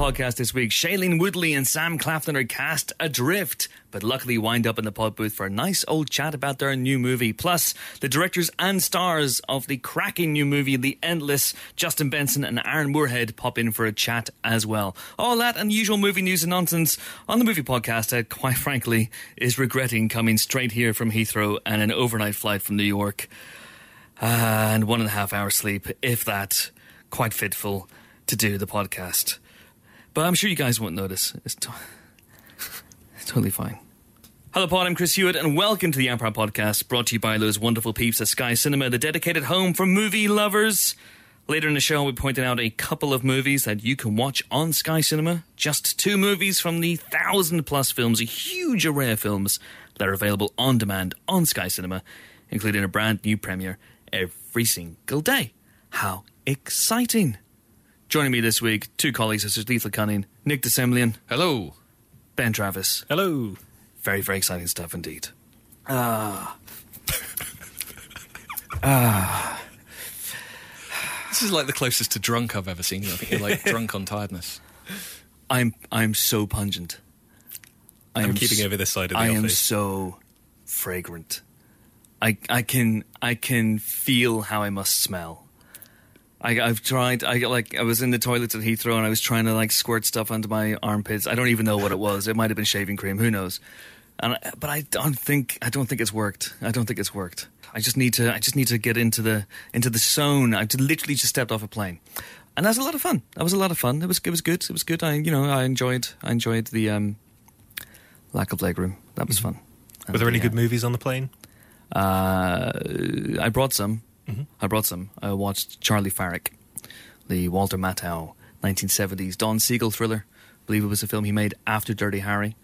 podcast this week. Shailene Woodley and Sam Claflin are cast adrift, but luckily wind up in the pod booth for a nice old chat about their new movie. Plus, the directors and stars of the cracking new movie, The Endless, Justin Benson and Aaron Moorhead pop in for a chat as well. All that and usual movie news and nonsense on the movie podcast that, quite frankly, is regretting coming straight here from Heathrow and an overnight flight from New York. Uh, and one and a half hour sleep, if that, quite fitful to do the podcast. But I'm sure you guys won't notice. It's, to- it's totally fine. Hello, Pod. I'm Chris Hewitt, and welcome to the Empire Podcast, brought to you by those wonderful peeps at Sky Cinema, the dedicated home for movie lovers. Later in the show, we'll be pointing out a couple of movies that you can watch on Sky Cinema. Just two movies from the thousand plus films, a huge array of films that are available on demand on Sky Cinema, including a brand new premiere every single day. How exciting! Joining me this week, two colleagues such as Lethal Cunning, Nick De Semlyen, Hello. Ben Travis. Hello. Very, very exciting stuff indeed. Ah. ah. This is like the closest to drunk I've ever seen you. I think you're like drunk on tiredness. I'm I'm so pungent. I I'm keeping s- over this side of the ocean. I am so fragrant. I I can I can feel how I must smell. I, I've tried. I got like I was in the toilets at Heathrow and I was trying to like squirt stuff onto my armpits. I don't even know what it was. It might have been shaving cream. Who knows? And I, but I don't think I don't think it's worked. I don't think it's worked. I just need to. I just need to get into the into the zone. I literally just stepped off a plane, and that was a lot of fun. That was a lot of fun. It was it was good. It was good. I you know I enjoyed I enjoyed the um, lack of legroom. That was fun. Were there any good movies on the plane? uh, I brought some. Mm-hmm. I brought some. I watched Charley Varrick, the Walter Matthau 1970s Don Siegel thriller. I believe it was a film he made after Dirty Harry.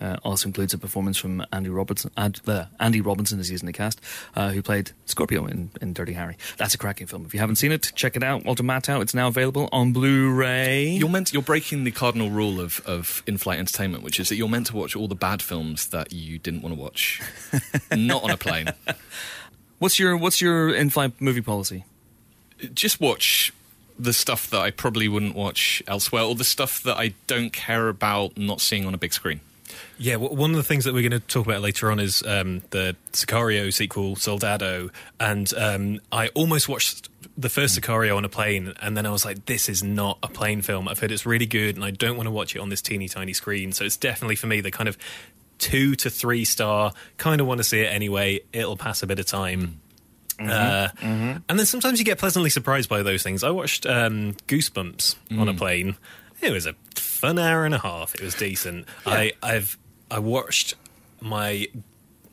Uh, also includes a performance from Andy Robertson, and, uh, Andy Robinson, as he's in the cast, uh, who played Scorpio in, in Dirty Harry. That's a cracking film. If you haven't seen it, check it out. Walter Matthau. It's now available on Blu-ray. You're meant you're breaking the cardinal rule of, of in-flight entertainment, which is that you're meant to watch all the bad films that you didn't want to watch, not on a plane. What's your What's your in-flight movie policy? Just watch the stuff that I probably wouldn't watch elsewhere, or the stuff that I don't care about not seeing on a big screen. Yeah, well, one of the things that we're going to talk about later on is um, the Sicario sequel, Soldado, and um, I almost watched the first Sicario on a plane, and then I was like, "This is not a plane film." I've heard it's really good, and I don't want to watch it on this teeny tiny screen. So it's definitely for me the kind of two to three star. Kind of want to see it anyway. It'll pass a bit of time. Uh, And then sometimes you get pleasantly surprised by those things. I watched um, Goosebumps on a plane. It was a fun hour and a half. It was decent. I, I've I watched my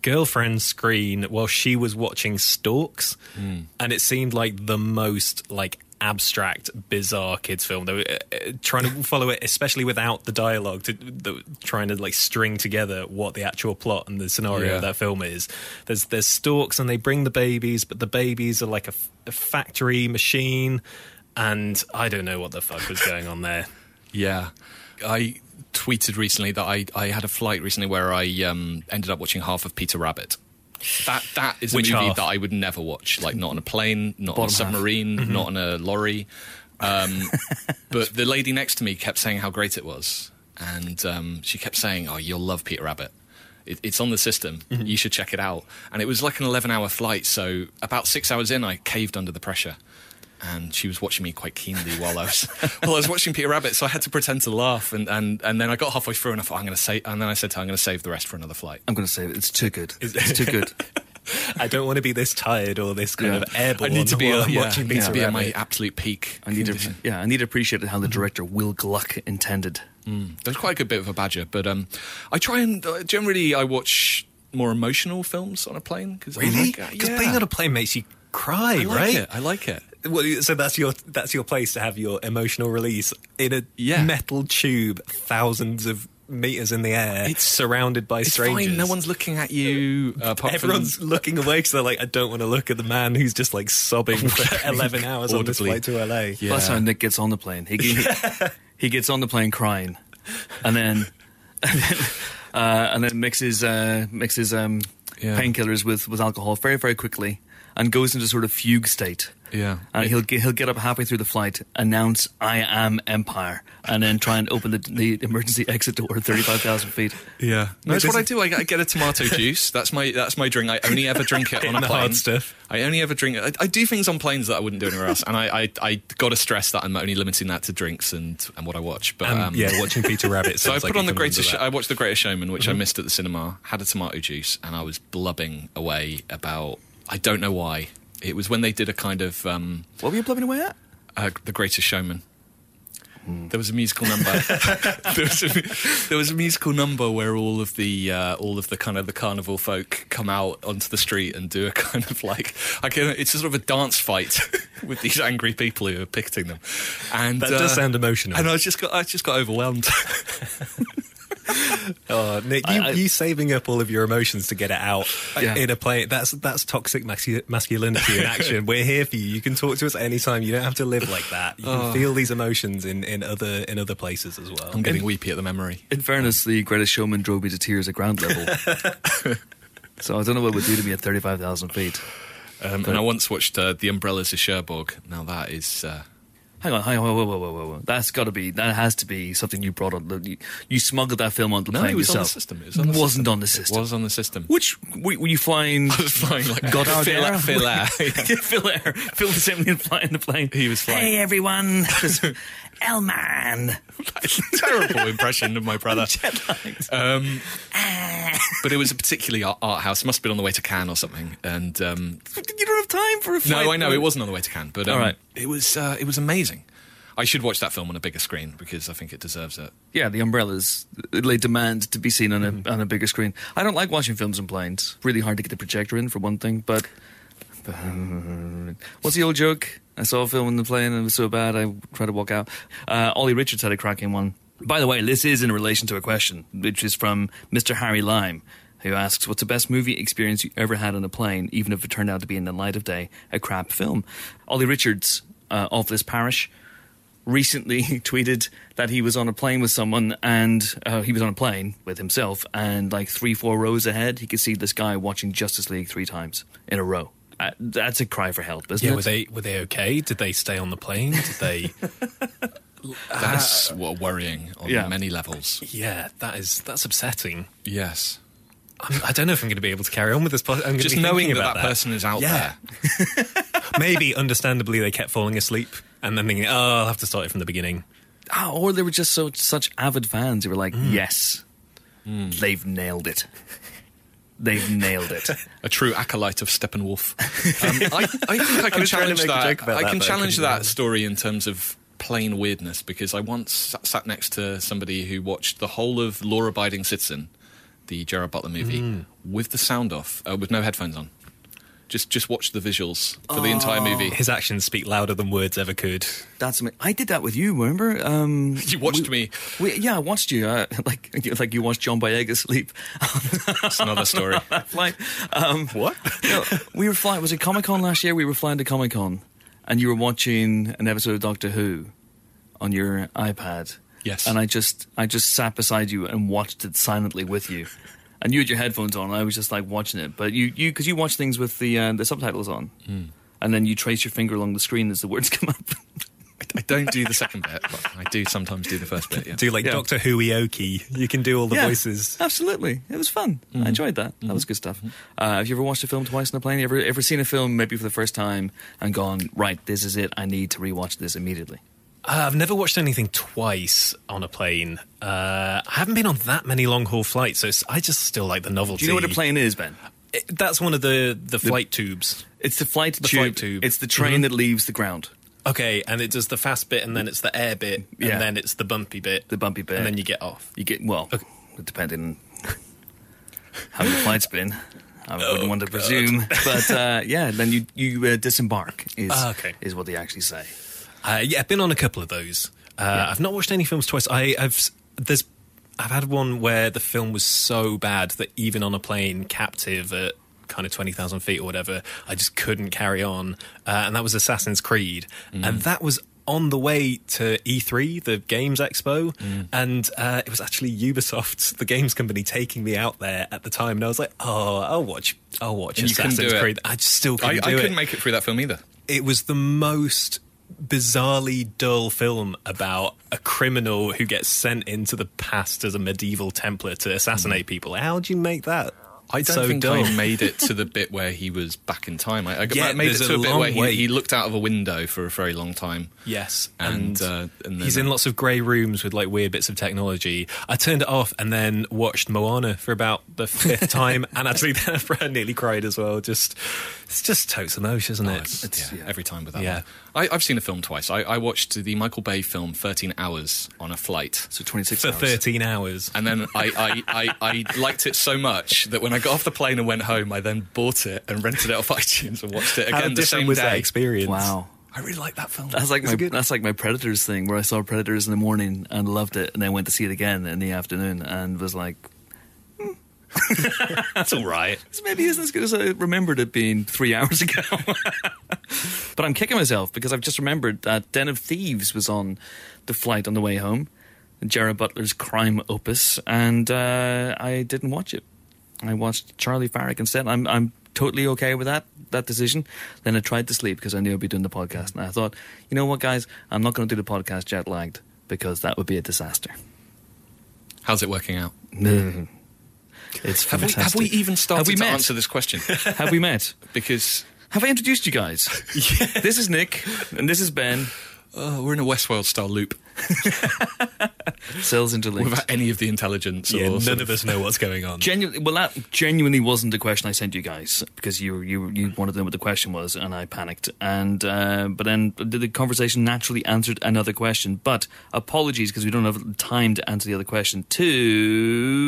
girlfriend's screen while she was watching Storks, and it seemed like the most like abstract, bizarre kids film. They were uh, uh, trying to follow it, especially without the dialogue, to, the, trying to like string together what the actual plot and the scenario Yeah. of that film is. There's there's storks and they bring the babies, but the babies are like a factory machine, and I don't know what the fuck was going on there. Yeah, I tweeted recently that I, I had a flight recently where I um, ended up watching half of Peter Rabbit. That that is a Which movie half? that I would never watch. Like not on a plane, not on a Bottom submarine, not on a lorry. Um, but the lady next to me kept saying how great it was, and um, she kept saying, "Oh, you'll love Peter Rabbit." It, it's on the system. You should check it out. And it was like an eleven-hour flight, so about six hours in, I caved under the pressure. And she was watching me quite keenly while I was while I was watching Peter Rabbit, so I had to pretend to laugh. And, and, and then I got halfway through, and I thought I'm going to say, and then I said to her, I'm going to save the rest for another flight. I'm going to save it. it's too good. It's too good. I don't want to be this tired or this kind Yeah. of airborne. I need to be, while uh, I'm yeah, watching I need to Peter be at my absolute peak. I need to, yeah, I need to appreciate how the director Will Gluck intended. There's quite a good bit of a badger, but um, I try and uh, generally I watch more emotional films on a plane because Really? Because Because being on a plane makes you cry, I like right? it. I like it. Well, so that's your that's your place to have your emotional release in a Yeah. metal tube, thousands of meters in the air, It's- surrounded by It's strangers. fine. No one's looking at you. Uh, apart Everyone's from, looking away because they're like, I don't want to look at the man who's just like sobbing for eleven hours on this flight to LA. Yeah. That's how Nick gets on the plane. He, he, he gets on the plane crying, and then and then, uh, and then mixes uh, mixes um, Yeah. painkillers with, with alcohol very very quickly, and goes into sort of fugue state. Yeah. And he'll get, he'll get up halfway through the flight, announce "I am Empire," and then try and open the, the emergency exit door at thirty five thousand feet. Yeah, no, that's what I do. I, I get a tomato juice. That's my that's my drink. I only ever drink it on a plane. hard stuff. I only ever drink. I, I do things on planes that I wouldn't do anywhere else, and I I, I got to stress that I'm only limiting that to drinks and and what I watch. But Um, um, yeah, watching Peter Rabbit. So I put like on the you come under greatest. Sh- Mm-hmm. I watched the Greatest Showman, which I missed at the cinema. Had a tomato juice, and I was blubbing away about. I don't know why. It was when they did a kind of um, What were you blubbing away at? uh, the Greatest Showman. There was a musical number. there, was a, there was a musical number where all of the uh, all of the kind of the carnival folk come out onto the street and do a kind of like I can, it's a sort of a dance fight with these angry people who are picketing them. And That does uh, sound emotional. And I just got I just got overwhelmed. Oh, Nick, you, I- I- you saving up all of your emotions to get it out Yeah. in a play. That's that's toxic masculinity in action. We're here for you. You can talk to us anytime. You don't have to live like that. You can feel these emotions in, in other in other places as well. I'm getting weepy at the memory. In fairness, the Greatest Showman drove me to tears at ground level. so I don't know what it would do to me at thirty five thousand feet. Um, and I once watched uh, The Umbrellas of Cherbourg. Now that is. Uh, Hang on, hang on, whoa, whoa, whoa, whoa, whoa. That's got to be, that has to be something you brought on. You, you smuggled that film onto the no, plane it was on the yourself. system. It was on the Wasn't system. on the system. It was on the system. Which were, were you flying? I was flying like Godard Phil, Air? Phil Air. Phil Air. Phil was simply flying the plane. He was flying. Hey everyone, Elman. terrible impression of my brother. Um, but it was a particularly art, art house. It must have been on the way to Cannes or something. And um, you don't have time for a flight. no, I know it wasn't on the way to Cannes, but um, All right. It was. Uh, it was amazing. I should watch that film on a bigger screen because I think it deserves it. Yeah, the umbrellas they demand to be seen on a Mm-hmm. on a bigger screen. I don't like watching films in planes. Really hard to get the projector in for one thing. But what's the old joke? I saw a film in the plane and it was so bad I tried to walk out. Uh, Ollie Richards had a cracking one. By the way, this is in relation to a question, which is from Mr. Harry Lime, who asks, "What's the best movie experience you ever had on a plane, even if it turned out to be in the light of day a crap film?" Ollie Richards uh, of this parish recently tweeted that he was on a plane with someone and uh, he was on a plane with himself and like three four rows ahead he could see this guy watching justice league three times in a row uh, that's a cry for help isn't Yeah, it were they were they okay? Did they stay on the plane? Did they? That's what worrying on yeah. many levels. yeah, that is that's upsetting. Yes. I'm, I don't know if I'm going to be able to carry on with this. po- I'm Just knowing that about that person is out Yeah. there. Maybe, understandably, they kept falling asleep and then thinking, "Oh, I'll have to start it from the beginning." Ah, or they were just so such avid fans who were like Mm. yes they've nailed it they've nailed it a true acolyte of Steppenwolf. Um, I, I think I can challenge that. I that, can challenge that story in terms of plain weirdness because I once sat, sat next to somebody who watched the whole of Law Abiding Citizen, the Gerard Butler movie, Hmm. with the sound off, uh, with no headphones on. Just just watch the visuals for the entire movie. His actions speak louder than words ever could. that's amazing. I did that with you remember um, You watched we- me. we, yeah I watched you uh, like like you watched John Boyega sleep It's another story. flight. Um, What? no, we were flying. Was it Comic Con last year? We were flying to Comic Con, and you were watching an episode of Doctor Who on your iPad. Yes. And I just, I just sat beside you and watched it silently with you. And you had your headphones on. And I was just like watching it, but you, you, because you watch things with the uh, the subtitles on, Hmm. and then you trace your finger along the screen as the words come up. I don't do the second bit, but I do sometimes do the first bit. Yeah. Do like Yeah. Doctor Who Ioki. You can do all the Yeah, voices. Absolutely, it was fun. Mm-hmm. I enjoyed that. That was good stuff. Uh, have you ever watched a film twice on a plane? You ever ever seen a film maybe for the first time and gone right? This is it. I need to rewatch this immediately. Uh, I've never watched anything twice on a plane. Uh, I haven't been on that many long haul flights, so it's, I just still like the novelty. Do you know what a plane is, Ben? It- that's one of the, the flight tubes. It's the flight The tube. flight tube. It's the train that leaves the ground. Okay, and it does the fast bit, and then it's the air bit, and then it's the bumpy bit, The bumpy bit. and then you get off. You get well, depending on how your flight's been. I wouldn't want to presume, but uh, yeah, then you you uh, disembark. Is Ah, okay. is what they actually say. Uh, yeah, I've been on a couple of those. Uh, I've not watched any films twice. I, I've there's I've had one where the film was so bad that even on a plane, captive at kind of twenty thousand feet or whatever, I just couldn't carry on, uh, and that was Assassin's Creed, and that was on the way to E3, the Games Expo, Mm. and uh, it was actually Ubisoft, the games company, taking me out there at the time, and I was like, "Oh, I'll watch, I'll watch And Assassin's. Creed." I just still I, couldn't I do couldn't it. make it through that film either. it was the most bizarrely dull film about a criminal who gets sent into the past as a medieval Templar to assassinate people. How do you make that? I don't so think dull? I made it to the bit where he was back in time. I, I Yeah, made it to a a bit where he, he looked out of a window for a very long time. Yes, And, uh, and then- he's in lots of grey rooms with like weird bits of technology. I turned it off and then watched Moana for about the fifth time, and actually then I nearly cried as well. Just it's just totes emotion, isn't Oh, it? it's- It's- yeah, yeah. every time with that Yeah. one. I, I've seen the film twice. I, I watched the Michael Bay film 13 Hours on a flight. So 26 for hours. thirteen hours. And then I, I, I, I liked it so much that when I got off the plane and went home, I then bought it and rented it off iTunes and watched it How again the different same was day. that experience? Wow. I really like that film. That's like It's my good. that's like my Predators thing, where I saw Predators in the morning and loved it, and then went to see it again in the afternoon and was like, That's all right. this maybe isn't as good as I remembered it being three hours ago. but I'm kicking myself because I've just remembered that Den of Thieves was on the flight on the way home, Gerard Butler's crime opus, and uh, I didn't watch it. I watched Charley Varrick instead. I'm I'm totally okay with that that decision. Then I tried to sleep because I knew I'd be doing the podcast, and I thought, you know what, guys, I'm not going to do the podcast jet lagged because that would be a disaster. How's it working out? It's Have we, fantastic. have we even started Have we to met? answer this question? Have we met? because Have I introduced you guys? This is Nick, and this is Ben. Oh, we're in a Westworld style loop Cells interlinked. without any of the intelligence. Yeah, or none sort of us know what's going on. Genuinely, well, that genuinely wasn't the question I sent you guys because you you you wanted to know what the question was, and I panicked. And uh, but then the, the conversation naturally answered another question. But apologies because we don't have time to answer the other question.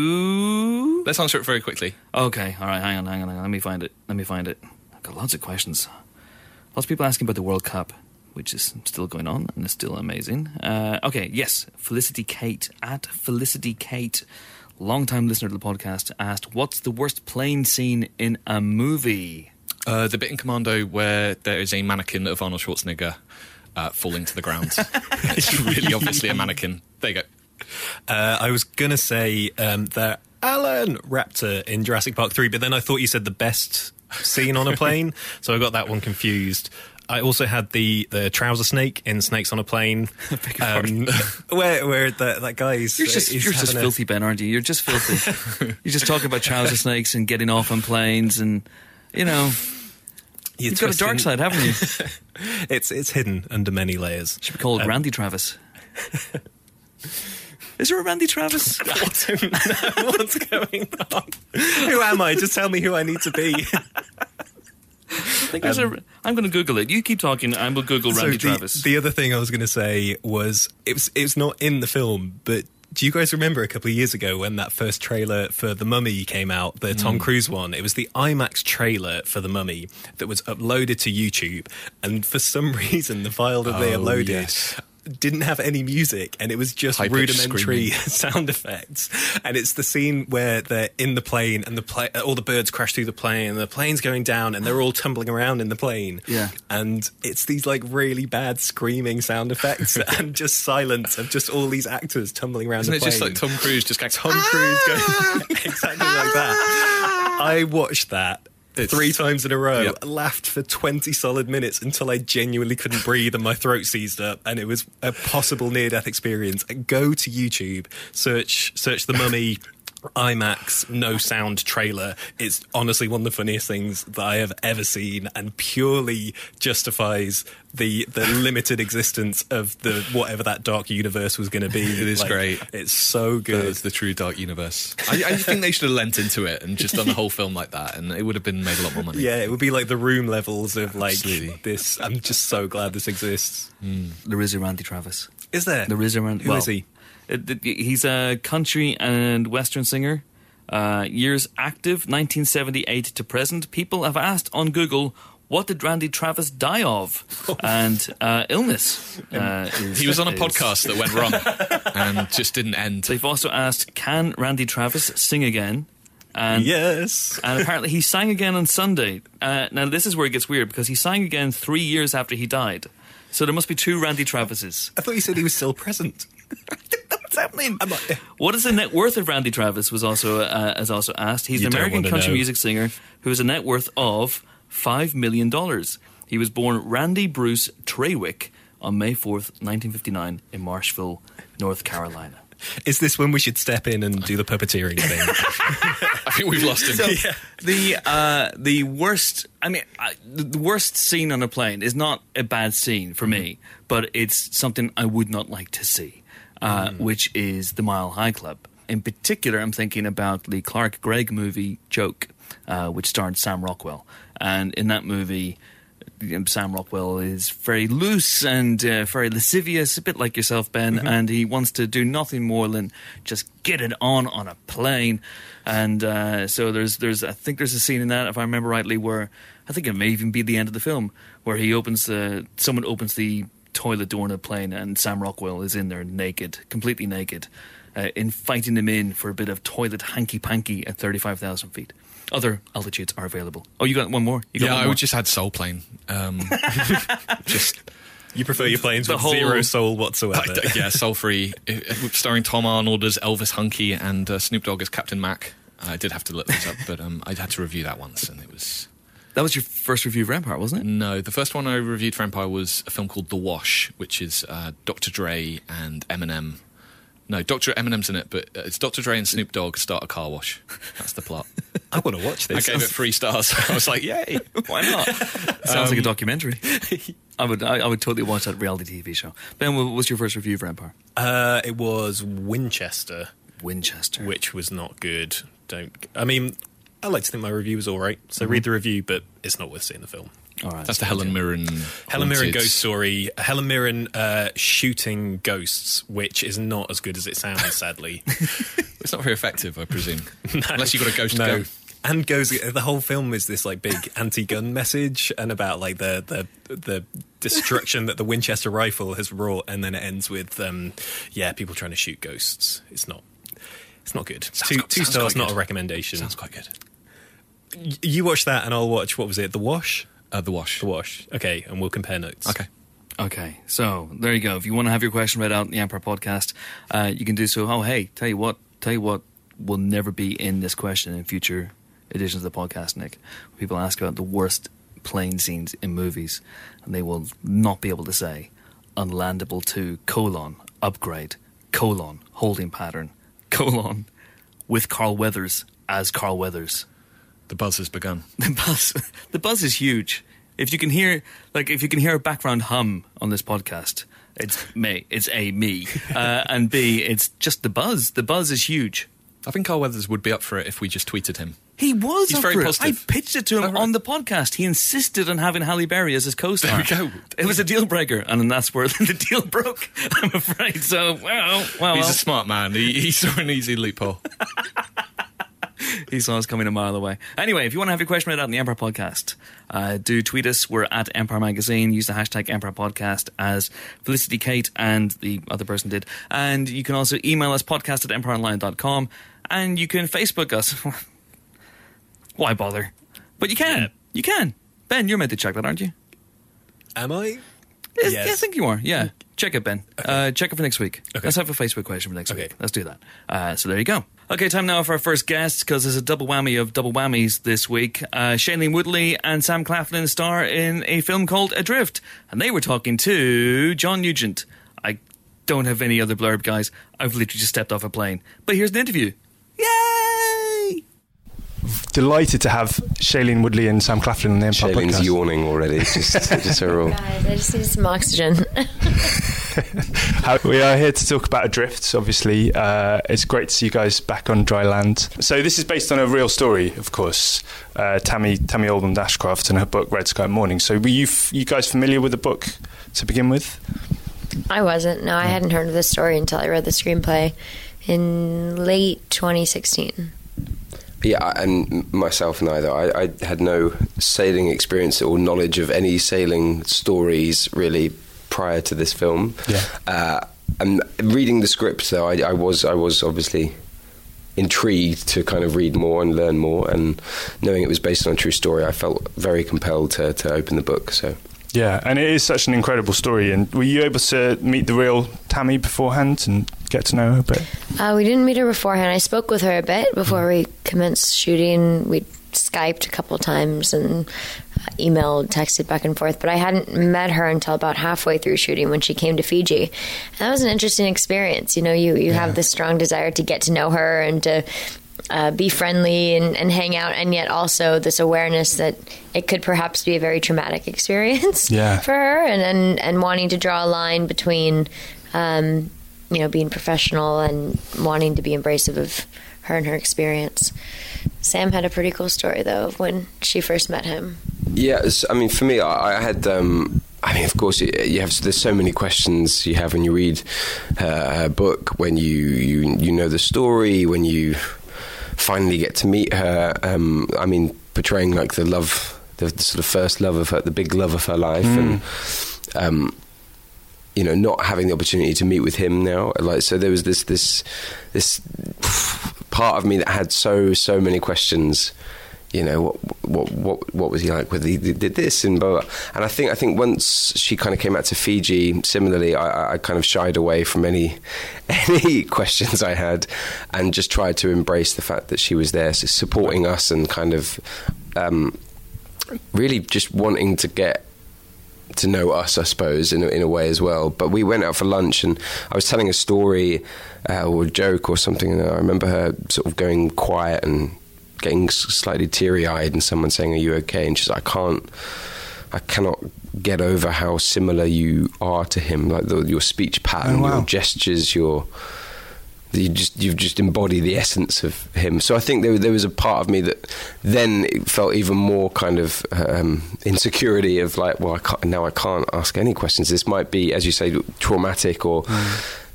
Two. Let's answer it very quickly. Okay, all right. Hang on, hang on, hang on. Let me find it. Let me find it. I've got lots of questions. Lots of people asking about the World Cup, which is still going on and is still amazing. Uh, okay, yes. Felicity Kate at Felicity Kate, long-time listener to the podcast, asked, "What's the worst plane scene in a movie?" Uh, the bit in Commando where there is a mannequin of Arnold Schwarzenegger uh, falling to the ground. it's really obviously a mannequin. There you go. Uh, I was gonna say um, the Alan Raptor in Jurassic Park three, but then I thought you said the best scene on a plane, so I got that one confused. I also had the, the trouser snake in Snakes on a Plane, um, where where the, that guy's You're just he's you're just having a- filthy, Ben, aren't you? You're just filthy. you're just talking about trouser snakes and getting off on planes, and you know you're you've got a dark side, haven't you? It's it's hidden under many layers. Should be called Um, Randy Travis. Is there a Randy Travis? I don't know what's going on. Who am I? Just tell me who I need to be. I think there's a. I'm going to Google it. You keep talking. I will Google Randy so the, Travis. the other thing I was going to say was it was it's not in the film, but do you guys remember a couple of years ago when that first trailer for The Mummy came out, the Tom Mm. Cruise one? It was the IMAX trailer for The Mummy that was uploaded to YouTube, and for some reason, the file that they Oh, uploaded. yes. Didn't have any music, and it was just High-pitched rudimentary sound effects. And it's the scene where they're in the plane, and the pla- all the birds crash through the plane, and the plane's going down, and they're all tumbling around in the plane Yeah. and it's these like really bad screaming sound effects and just silence of just all these actors tumbling around Isn't the it plane. just like Tom Cruise just going, Tom Cruise going exactly like that. I watched that. It's- Three times in a row, Yep. laughed for 20 solid minutes until I genuinely couldn't breathe and my throat seized up, and it was a possible near death experience. Go to YouTube, search search the mummy IMAX no sound trailer. It's honestly one of the funniest things that I have ever seen, and purely justifies the the limited existence of the whatever that dark universe was going to be. It is great. It's so good. It's the true dark universe. I, I think they should have lent into it and just done the whole film like that, and it would have been made a lot more money. Yeah, it would be like the room levels of like Absolutely. this. I'm just so glad this exists. Hmm. there is a Randy Travis. Is there? There is a Randy. Who well, is he? It- he's a country and western singer. Uh, years active, 1978 to present. People have asked on Google, "What did Randy Travis die of?" and uh, illness. Uh, is- He was on a is- podcast that went wrong and just didn't end. They've also asked, "Can Randy Travis sing again?" And Yes. and apparently he sang again on Sunday. Uh, now this is where it gets weird because he sang again three years after he died. So there must be two Randy Travises. I thought you said he was still present. What's happening? I'm not- What is the net worth of Randy Travis? Was also uh, as also asked. He's You an American country know. music singer who has a net worth of five million dollars. He was born Randy Bruce Traywick on May fourth, nineteen fifty nine, in Marshville, North Carolina. Is this when we should step in and do the puppeteering thing? I think we've lost him. So the uh, the worst. I mean, I, the worst scene on a plane is not a bad scene for me, but it's something I would not like to see, uh, which is the Mile High Club. In particular, I'm thinking about the Clark Gregg movie Choke, uh, which starred Sam Rockwell, and in that movie. um, Sam Rockwell is very loose and uh, very lascivious, a bit like yourself, Ben, and he wants to do nothing more than just get it on on a plane. And uh, so there's there's I think there's a scene in that, if I remember rightly, where I think it may even be the end of the film, where he opens the someone opens the toilet door in a plane, and Sam Rockwell is in there naked, completely naked, uh, inviting him in for a bit of toilet hanky panky at thirty five thousand feet. Other altitudes are available. Oh, you got one more? You got Yeah, one I more? would just had Soul Plane. Um, just you prefer your planes The with whole- zero soul whatsoever. yeah, Soul Free, starring Tom Arnold as Elvis Hunkee and uh, Snoop Dogg as Captain Mac. I did have to look those up, but um, I had to review that once, and it was That was your first review of Empire, wasn't it? no. The first one I reviewed for Empire was a film called The Wash, which is uh, Dr. Dre and Eminem. No, Dr. Eminem's in it, but uh, it's Dr. Dre and Snoop Dogg start a car wash. That's the plot. I want to watch this. I gave it three stars. I was like, yay! Why not? Sounds like a documentary. I would I, I would totally watch that reality TV show. Ben, what was your first review for Empire? Uh, it was Winchester, Winchester. which was not good. Don't. I mean, I like to think my review was all right. So read the review, but it's not worth seeing the film. All right. That's the Helen Mirren. Helen Mirren ghost story. Helen Mirren uh, shooting ghosts, which is not as good as it sounds. Sadly, It's not very effective, I presume. Unless you've got a ghost no. gun. And goes. The whole film is this like big anti-gun message and about like the the the destruction that the Winchester rifle has wrought, and then it ends with um, yeah, people trying to shoot ghosts. It's not. It's not good. Sounds two quite- two stars, not good. a recommendation. Sounds quite good. You watch that, and I'll watch. What was it? The Wash. Uh, the Wash. The Wash. Okay, and we'll compare notes. Okay. Okay, so there you go. If you want to have your question read out in the Empire podcast, uh, you can do so. Oh, hey, tell you what, tell you what will never be in this question in future editions of the podcast, Nick. People ask about the worst plane scenes in movies, and they will not be able to say unlandable two colon upgrade colon holding pattern colon with Carl Weathers as Carl Weathers. The buzz has begun. The buzz, the buzz is huge. If you can hear, like, if you can hear a background hum on this podcast, it's me. It's a me, uh, and b it's just the buzz. The buzz is huge. I think Carl Weathers would be up for it if we just tweeted him. He was He's very positive. I pitched it to him Oh, right. on the podcast. He insisted on having Halle Berry as his co-star. There we go. It was a deal breaker, and then that's where the deal broke. I'm afraid. So, well, well, He's well. a smart man. He, he saw an easy loophole. He saw us coming a mile away. Anyway, if you want to have your question read out in the Empire Podcast, uh, do tweet us. We're at Empire Magazine. Use the hashtag Empire Podcast as Felicity Kate and the other person did. And you can also email us podcast at empireonline.com. And you can Facebook us. Why bother? But you can. Yeah. You can. Ben, you're meant to check that, aren't you? Am I? Yes. I think you are. Yeah. Check it, Ben. Uh, check it for next week. Okay. Let's have a Facebook question for next Okay. week. Let's do that. Uh, so there you go. Okay, time now for our first guest because there's a double whammy of double whammies this week. Uh, Shailene Woodley and Sam Claflin star in a film called Adrift, and they were talking to John Nugent. I don't have any other blurb, guys. I've literally just stepped off a plane. But here's the interview. Yay! Delighted to have Shailene Woodley and Sam Claflin on the Empire Shailene's podcast. yawning already. Just, just so we're all- Guys, I just need some oxygen. We are here to talk about Adrift. Obviously, uh, it's great to see you guys back on dry land. So this is based on a real story, of course. Uh, Tami Tami Oldham Ashcraft and her book Red Sky Morning. So were you f- you guys familiar with the book to begin with? I wasn't. No, I hadn't heard of this story until I read the screenplay in late 2016. Yeah, and myself neither. I, I had no sailing experience or knowledge of any sailing stories really prior to this film. Yeah. Uh, and reading the script, though, I, I was I was obviously intrigued to kind of read more and learn more. And knowing it was based on a true story, I felt very compelled to, to open the book. So Yeah, and it is such an incredible story. And were you able to meet the real Tami beforehand and get to know her a bit? Uh, we didn't meet her beforehand. I spoke with her a bit before we commenced shooting. We Skyped a couple times and uh, emailed, texted back and forth, but I hadn't met her until about halfway through shooting when she came to Fiji. And that was an interesting experience. You know, you, you yeah. have this strong desire to get to know her and to uh, be friendly and, and, hang out, and yet also this awareness that it could perhaps be a very traumatic experience yeah. for her, and, and and wanting to draw a line between, um, you know, being professional and wanting to be embracive of her and her experience. Sam had a pretty cool story though of when she first met him. Yeah, I mean, for me, I, I had. Um, I mean, of course, you have. There's so many questions you have when you read uh, her book, when you, you you know the story, when you finally get to meet her. Um, I mean, portraying like the love, the, the, sort of first love of her, the big love of her life, mm. and um, you know, not having the opportunity to meet with him now. Like, so there was this this this part of me that had so so many questions. You know what what what what was he like? Whether he did this and blah, blah. and I think I think once she kind of came out to Fiji, similarly, I, I kind of shied away from any any questions I had, and just tried to embrace the fact that she was there, supporting us, and kind of um, really just wanting to get to know us, I suppose, in a, in a way as well. But we went out for lunch, and I was telling a story uh, or a joke or something, and I remember her sort of going quiet and getting slightly teary eyed, and someone saying, "Are you okay?" And she's like, "I can't, I cannot." Get over how similar you are to him, like the, your speech pattern, oh, wow. your gestures, your you just you've just embodied the essence of him. So I think there there was a part of me that then felt even more kind of um, insecurity of like, well, I now I can't ask any questions. This might be, as you say, traumatic or.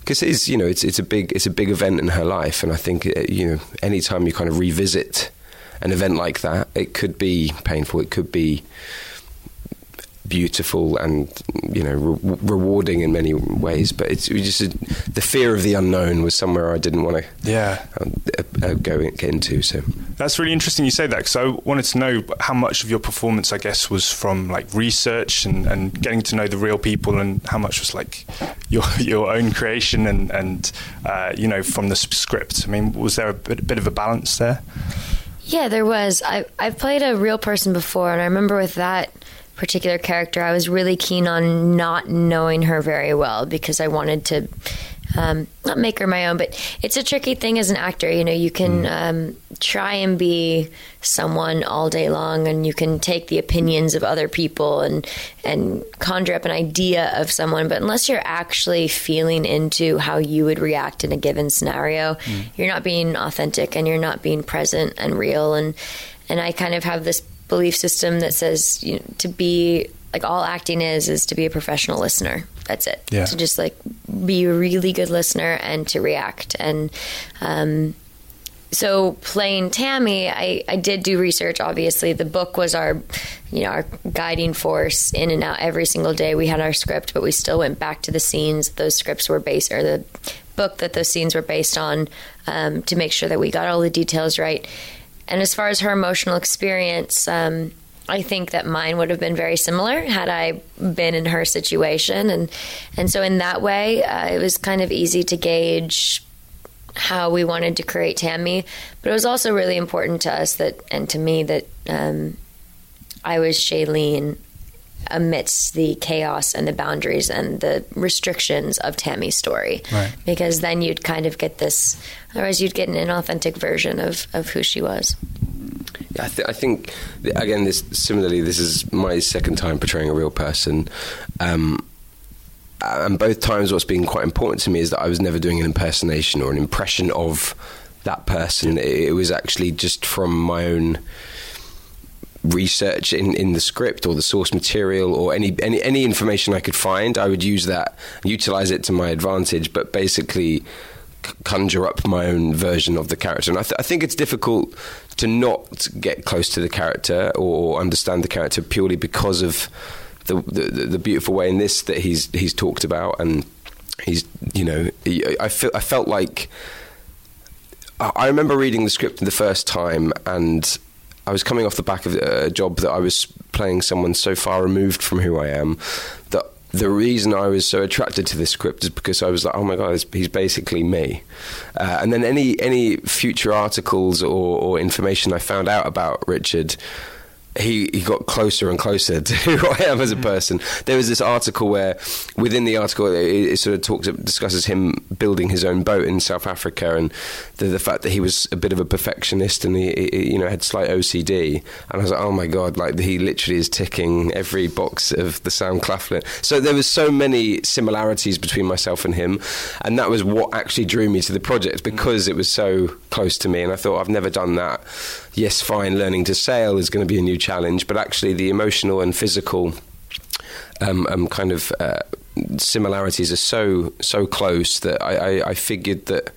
Because mm. it's you know it's it's a big it's a big event in her life, and I think uh, you know anytime you kind of revisit an event like that, it could be painful. It could be beautiful and you know re- rewarding in many ways. But it's it just the fear of the unknown was somewhere I didn't want to yeah uh, uh, go get into. So that's really interesting you say that because I wanted to know how much of your performance I guess was from like research and, and getting to know the real people and how much was like your your own creation and and uh, you know from the script. I mean, was there a bit, bit of a balance there? Yeah, there was. I I've played a real person before, and I remember with that particular character, I was really keen on not knowing her very well because I wanted to um, not make her my own. But it's a tricky thing as an actor. You know, you can mm. um, try and be someone all day long, and you can take the opinions of other people and and conjure up an idea of someone. But unless you're actually feeling into how you would react in a given scenario, mm. you're not being authentic and you're not being present and real. And and I kind of have this belief system that says you know, to be like all acting is is to be a professional listener. That's it. Yeah. To just like be a really good listener and to react. And um, so playing Tami, I, I did do research. Obviously, the book was our you know our guiding force in and out every single day. We had our script, but we still went back to the scenes those scripts were based or the book that those scenes were based on um, to make sure that we got all the details right. And as far as her emotional experience, um, I think that mine would have been very similar had I been in her situation, and and so in that way, uh, it was kind of easy to gauge how we wanted to create Tami. But it was also really important to us that, and to me, that um, I was Shailene amidst the chaos and the boundaries and the restrictions of Tami's story. Right. Because then you'd kind of get this, otherwise, you'd get an inauthentic version of, of who she was. Yeah, I, th- I think, again, this similarly, this is my second time portraying a real person. Um, and both times, what's been quite important to me is that I was never doing an impersonation or an impression of that person. It, it was actually just from my own research in, in the script or the source material or any, any any information I could find, I would use that, utilize it to my advantage, but basically conjure up my own version of the character. And I, th- I, think it's difficult to not get close to the character or understand the character purely because of the, the, the beautiful way in this that he's he's talked about and he's you know I feel I felt like I remember reading the script the first time and I was coming off the back of a job that I was playing someone so far removed from who I am that the reason I was so attracted to this script is because I was like, oh my god, he's basically me. Uh, and then any any future articles or, or information I found out about Richard he, he got closer and closer to who I am as a mm. person. There was this article where, within the article, it, it sort of talks discusses him building his own boat in South Africa and the, the fact that he was a bit of a perfectionist and he, he, you know had slight OCD. And I was like, oh my god, like he literally is ticking every box of the Sam Claflin. So there was so many similarities between myself and him, and that was what actually drew me to the project because mm. it was so close to me. And I thought I've never done that yes, fine, learning to sail is going to be a new challenge, but actually the emotional and physical um, um, kind of uh, similarities are so so close that I, I, I figured that.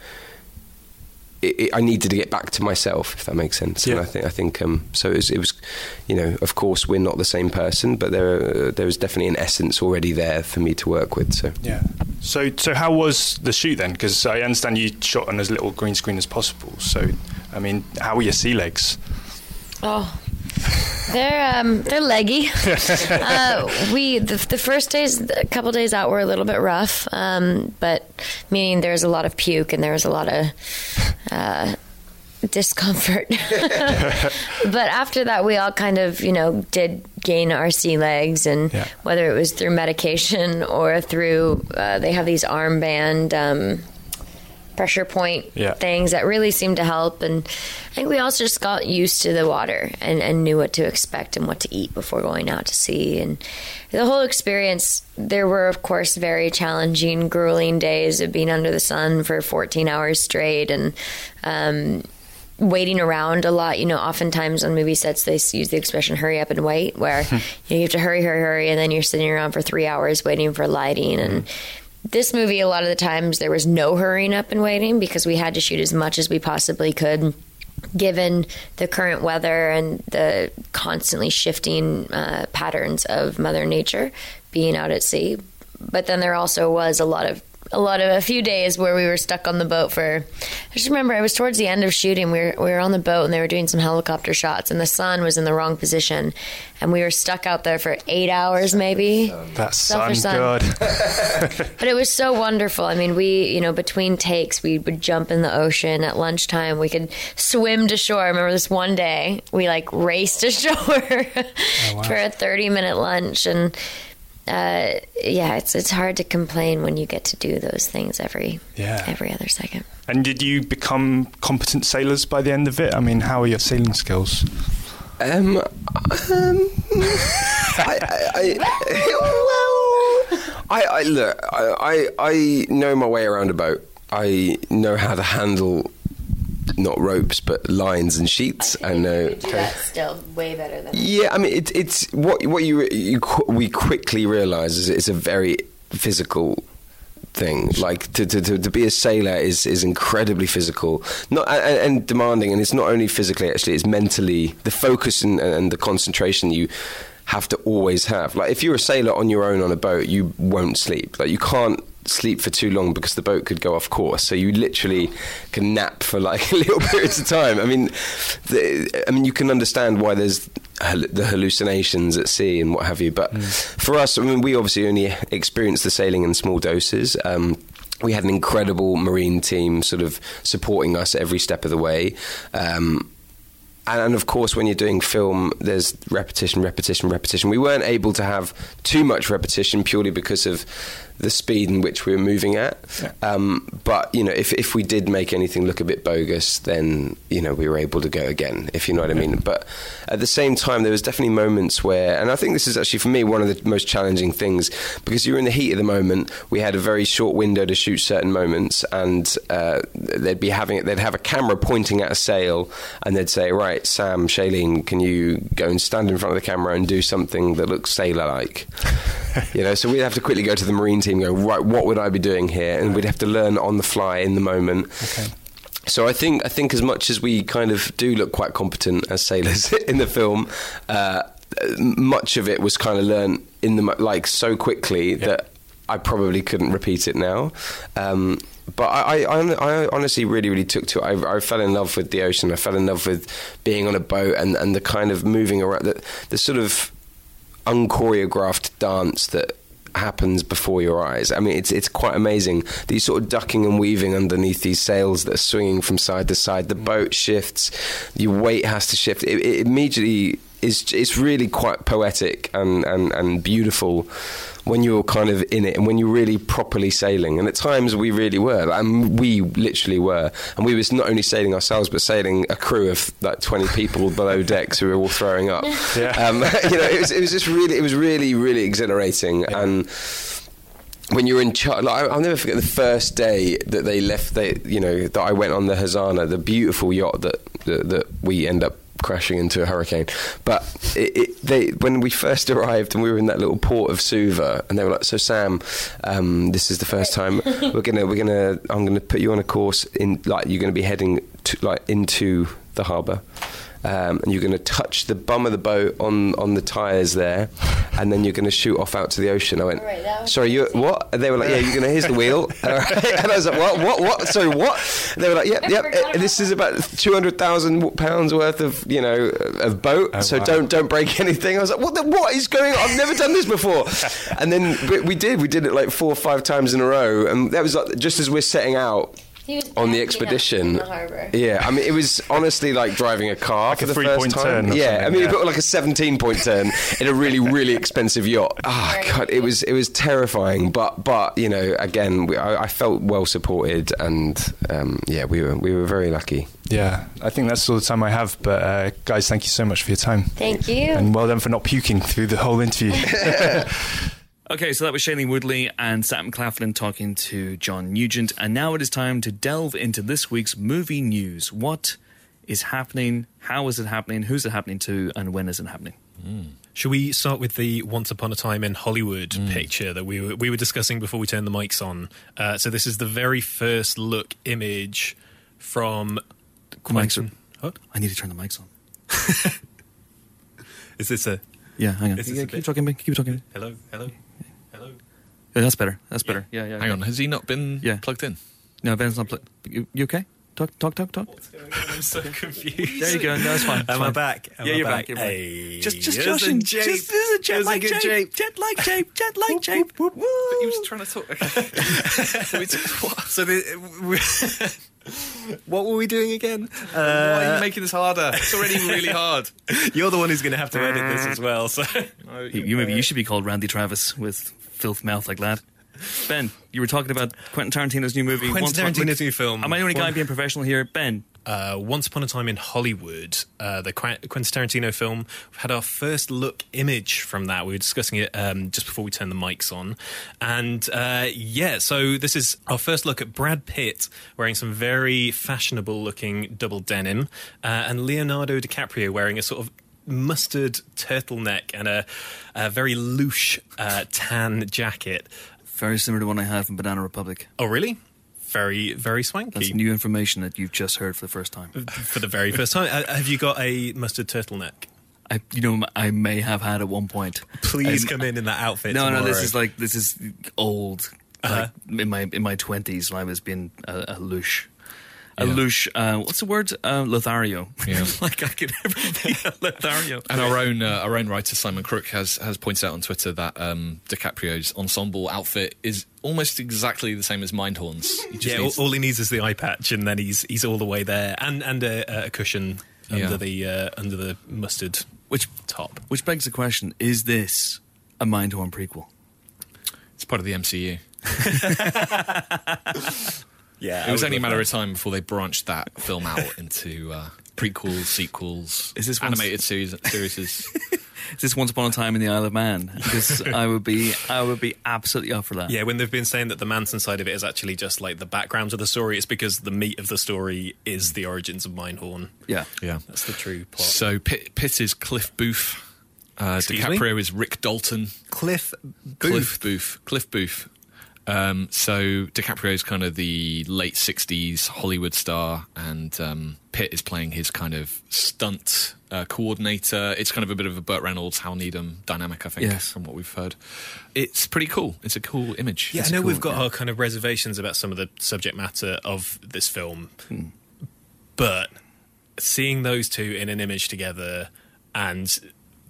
It, it, I needed to get back to myself, if that makes sense. Yeah. And I think, I think, um, so it was, it was, you know, of course, we're not the same person, but there, uh, there was definitely an essence already there for me to work with. So, yeah. So, so how was the shoot then? Because I understand you shot on as little green screen as possible. So, I mean, how are your sea legs? Oh, they're um, they're leggy. uh, we the, the, first days, a couple days out were a little bit rough, um, but meaning there's a lot of puke and there was a lot of uh, discomfort. but after that, we all kind of you know did gain our sea legs, and yeah. whether it was through medication or through uh, they have these armband. Um, pressure point yeah. things that really seemed to help. And I think we also just got used to the water and, and knew what to expect and what to eat before going out to sea. And the whole experience, there were, of course, very challenging, grueling days of being under the sun for 14 hours straight and, um, waiting around a lot. You know, oftentimes on movie sets they use the expression "hurry up and wait," where you, you, have to hurry, hurry, hurry, and then you're sitting around for three hours waiting for lighting. And this movie, a lot of the times, there was no hurrying up and waiting because we had to shoot as much as we possibly could given the current weather and the constantly shifting uh, patterns of Mother Nature being out at sea. But then there also was a lot of a lot of a few days where we were stuck on the boat for. I just remember I was towards the end of shooting. We were we were on the boat and they were doing some helicopter shots, and the sun was in the wrong position, and we were stuck out there for eight hours maybe. That sun, sun. good. but it was so wonderful. I mean, we you know between takes we would jump in the ocean at lunchtime. We could swim to shore. I remember this one day we like raced ashore oh, wow. for a thirty minute lunch and uh, yeah, it's it's hard to complain when you get to do those things every yeah. every other second. And did you become competent sailors by the end of it? I mean, how are your sailing skills? Um, um I, I, I, well, I, I look, I, I know my way around a boat. I know how to handle not ropes but lines and sheets. I, and uh, still way better than. Yeah, I mean it, it's what what you, you we quickly realise is it's a very physical thing. Like to, to, to, be a sailor is, is incredibly physical, not and, and, demanding, and it's not only physically actually, it's mentally the focus and, and the concentration you have to always have. Like if you're a sailor on your own on a boat, you won't sleep. Like you can't sleep for too long because the boat could go off course. So you literally can nap for like little periods of time. I mean, the, I mean, you can understand why there's the hallucinations at sea and what have you. But mm. for us, I mean, we obviously only experienced the sailing in small doses. Um, we had an incredible marine team sort of supporting us every step of the way. Um, and, of course, when you're doing film, there's repetition, repetition, repetition. We weren't able to have too much repetition purely because of the speed in which we were moving at. Yeah. Um, but you know, if if we did make anything look a bit bogus, then you know we were able to go again, if you know what I mean. But at the same time, there was definitely moments where, and I think this is actually for me one of the most challenging things because you're in the heat of the moment. We had a very short window to shoot certain moments, and uh, they'd be having they'd have a camera pointing at a sail, and they'd say, "Right, Sam, Shailene, can you go and stand in front of the camera and do something that looks sailor-like?" you know, so we'd have to quickly go to the marine team, go right, what would I be doing here, and we'd have to learn on the fly in the moment. Okay. So I think I think as much as we kind of do look quite competent as sailors in the film, uh, much of it was kind of learned in the like so quickly that I probably couldn't repeat it now. Um, but I, I, I honestly really, really took to it. I, I fell in love with the ocean. I fell in love with being on a boat and, and the kind of moving around, the, the sort of unchoreographed dance that happens before your eyes. I mean, it's it's quite amazing. These sort of ducking and weaving underneath these sails that are swinging from side to side. The boat shifts, your weight has to shift. It, it immediately is. It's really quite poetic and, and, and beautiful when you're kind of in it and when you're really properly sailing. And at times we really were, and we literally were. And we was not only sailing ourselves, but sailing a crew of like 20 people below decks who were all throwing up. Yeah. Um, you know, it was, it was just really, it was really, really exhilarating. And when you're in charge, like, I'll never forget the first day that they left. They, you know, that I went on the Hazana, the beautiful yacht that that, that we end up crashing into a hurricane. But it, it, they, when we first arrived and we were in that little port of Suva, and they were like, "So Sam, um, this is the first time we're gonna we're gonna I'm gonna put you on a course in like you're gonna be heading to, like into the harbour." Um, and you're going to touch the bum of the boat on, on the tyres there, and then you're going to shoot off out to the ocean. I went, Right, sorry, you what? And they were like, yeah, you're going to here's the wheel. All right. And I was like, what, what, what? Sorry, what? And they were like, yep, I yep. This is about two hundred thousand pounds worth of you know of boat. Oh, so wow. don't don't break anything. I was like, what? The, what is going on? I've never done this before. and then we, we did. We did it like four or five times in a row, and that was like just as we're setting out He was on the expedition. in the. Yeah, I mean, it was honestly like driving a car Like for a the three-point first time. turn yeah, I mean, yeah. it got like a 17 point turn in a really, really expensive yacht. Ah, Very God, it was it was terrifying. But but you know, again, we, I, I felt well supported, and um, yeah, we were we were very lucky. Yeah, I think that's all the time I have. But uh, guys, thank you so much for your time. Thank you. And well done for not puking through the whole interview. Okay, so that was Shailene Woodley and Sam Claflin talking to John Nugent. And now it is time to delve into this week's movie news. What is happening? How is it happening? Who's it happening to? And when is it happening? Should we start with the Once Upon a Time in Hollywood picture that we were, we were discussing before we turned the mics on? Uh, so this is the very first look image from Quentin. What? I need to turn the mics on. Is this a Yeah, hang on. Yeah, a keep talking. Keep talking. hello, hello? Yeah, that's better. That's better. Yeah, yeah. Hang yeah. on, has he not been Yeah. plugged in? No, Ben's not. Pl- you, you okay? Talk, talk, talk, talk. I'm so confused. There you go. No, it's fine. It's Am I back? Am yeah, I you're back? back. You're back. Hey, Just, just here's a Joshing. jape. Just, this is a jet like good jape. jape. Jet like jape. Jet like jape. Woo. He was trying to talk. Okay. So the, what were we doing again? Why are you uh, making this harder? It's already really hard. You're the one who's going to have to edit this as well. So You, you maybe you should be called Randy Travis with filth mouth like that. Ben, you were talking about Quentin Tarantino's new movie. Quentin Once Tarantino's new film. Am I the only guy being professional here? Ben, uh, Once Upon a Time in Hollywood, uh, the Qu- Quentin Tarantino film. We've had our first look image from that. We were discussing it um, just before we turned the mics on. And uh, yeah, so this is our first look at Brad Pitt wearing some very fashionable looking double denim uh, and Leonardo DiCaprio wearing a sort of mustard turtleneck and a, a very louche uh, tan jacket. very similar to one I had from Banana Republic. Oh, really? Very, very swanky. That's new information that you've just heard for the first time. for the very first time. Uh, have you got a mustard turtleneck? I, you know, I may have had at one point. Please Um, come in in that outfit. No, no, this is like this is old. Uh-huh. Like in my in my twenties, when I was being a, a louche. A Yeah. louche, uh, what's the word? Uh, Lothario. Yeah. like I could ever be a Lothario. And our own uh, our own writer Simon Crook has has pointed out on Twitter that um, DiCaprio's ensemble outfit is almost exactly the same as Mindhorn's. He just yeah. All, needs- all he needs is the eye patch, and then he's he's all the way there, and and a, a cushion Yeah. under the uh, under the mustard Which top. which begs the question: Is this a Mindhorn prequel? it's part of the MCU. Yeah, It was only a matter of time before they branched that film out into uh, prequels, sequels, Is this animated series. series. Is this Once Upon a Time in the Isle of Man? Because I would be, I would be absolutely up for that. Yeah, when they've been saying that the Manson side of it is actually just like the background of the story, it's because the meat of the story is the origins of Mindhorn. yeah. yeah. That's the true plot. So Pitt, Pitt is Cliff Booth. Uh, Excuse me? DiCaprio is Rick Dalton. Cliff Cliff Booth. Cliff Booth. Um, so DiCaprio is kind of the late '60s Hollywood star, and um, Pitt is playing his kind of stunt uh, coordinator. It's kind of a bit of a Burt Reynolds, Hal Needham dynamic, I think, Yes. from what we've heard. It's pretty cool. It's a cool image. Yeah, It's I know cool. we've got our kind of reservations about some of the subject matter of this film, but seeing those two in an image together and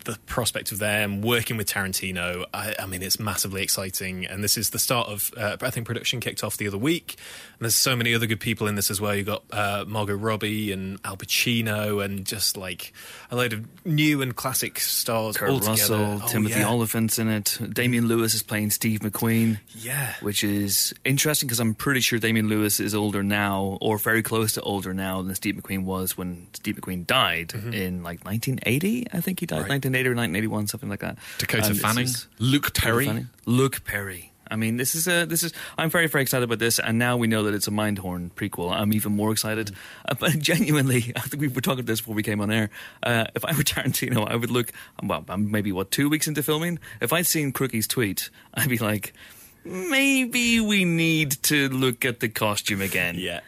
the prospect of them working with Tarantino, I, I mean, it's massively exciting. And this is the start of, uh, I think production kicked off the other week. And there's so many other good people in this as well. You've got uh, Margot Robbie and Al Pacino and just like a load of new and classic stars Kurt all together. Russell, Oh, Timothy yeah. Olyphant's in it. Damian Lewis is playing Steve McQueen. Yeah. Which is interesting because I'm pretty sure Damian Lewis is older now, or very close to older now than Steve McQueen was when Steve McQueen died in like 1980. I think he died Mm-hmm. Right. 1980 or 1981, something like that. Dakota And Fanning, Luke Perry. Luke Perry. I mean, this is a this is. I'm very very excited about this, and now we know that it's a Mindhorn prequel. I'm even more excited. Uh, but genuinely, I think we were talking about this before we came on air. Uh, if I were Tarantino, I would look. Well, I'm maybe what two weeks into filming. If I'd seen Crookie's tweet, I'd be like, maybe we need to look at the costume again. Yeah.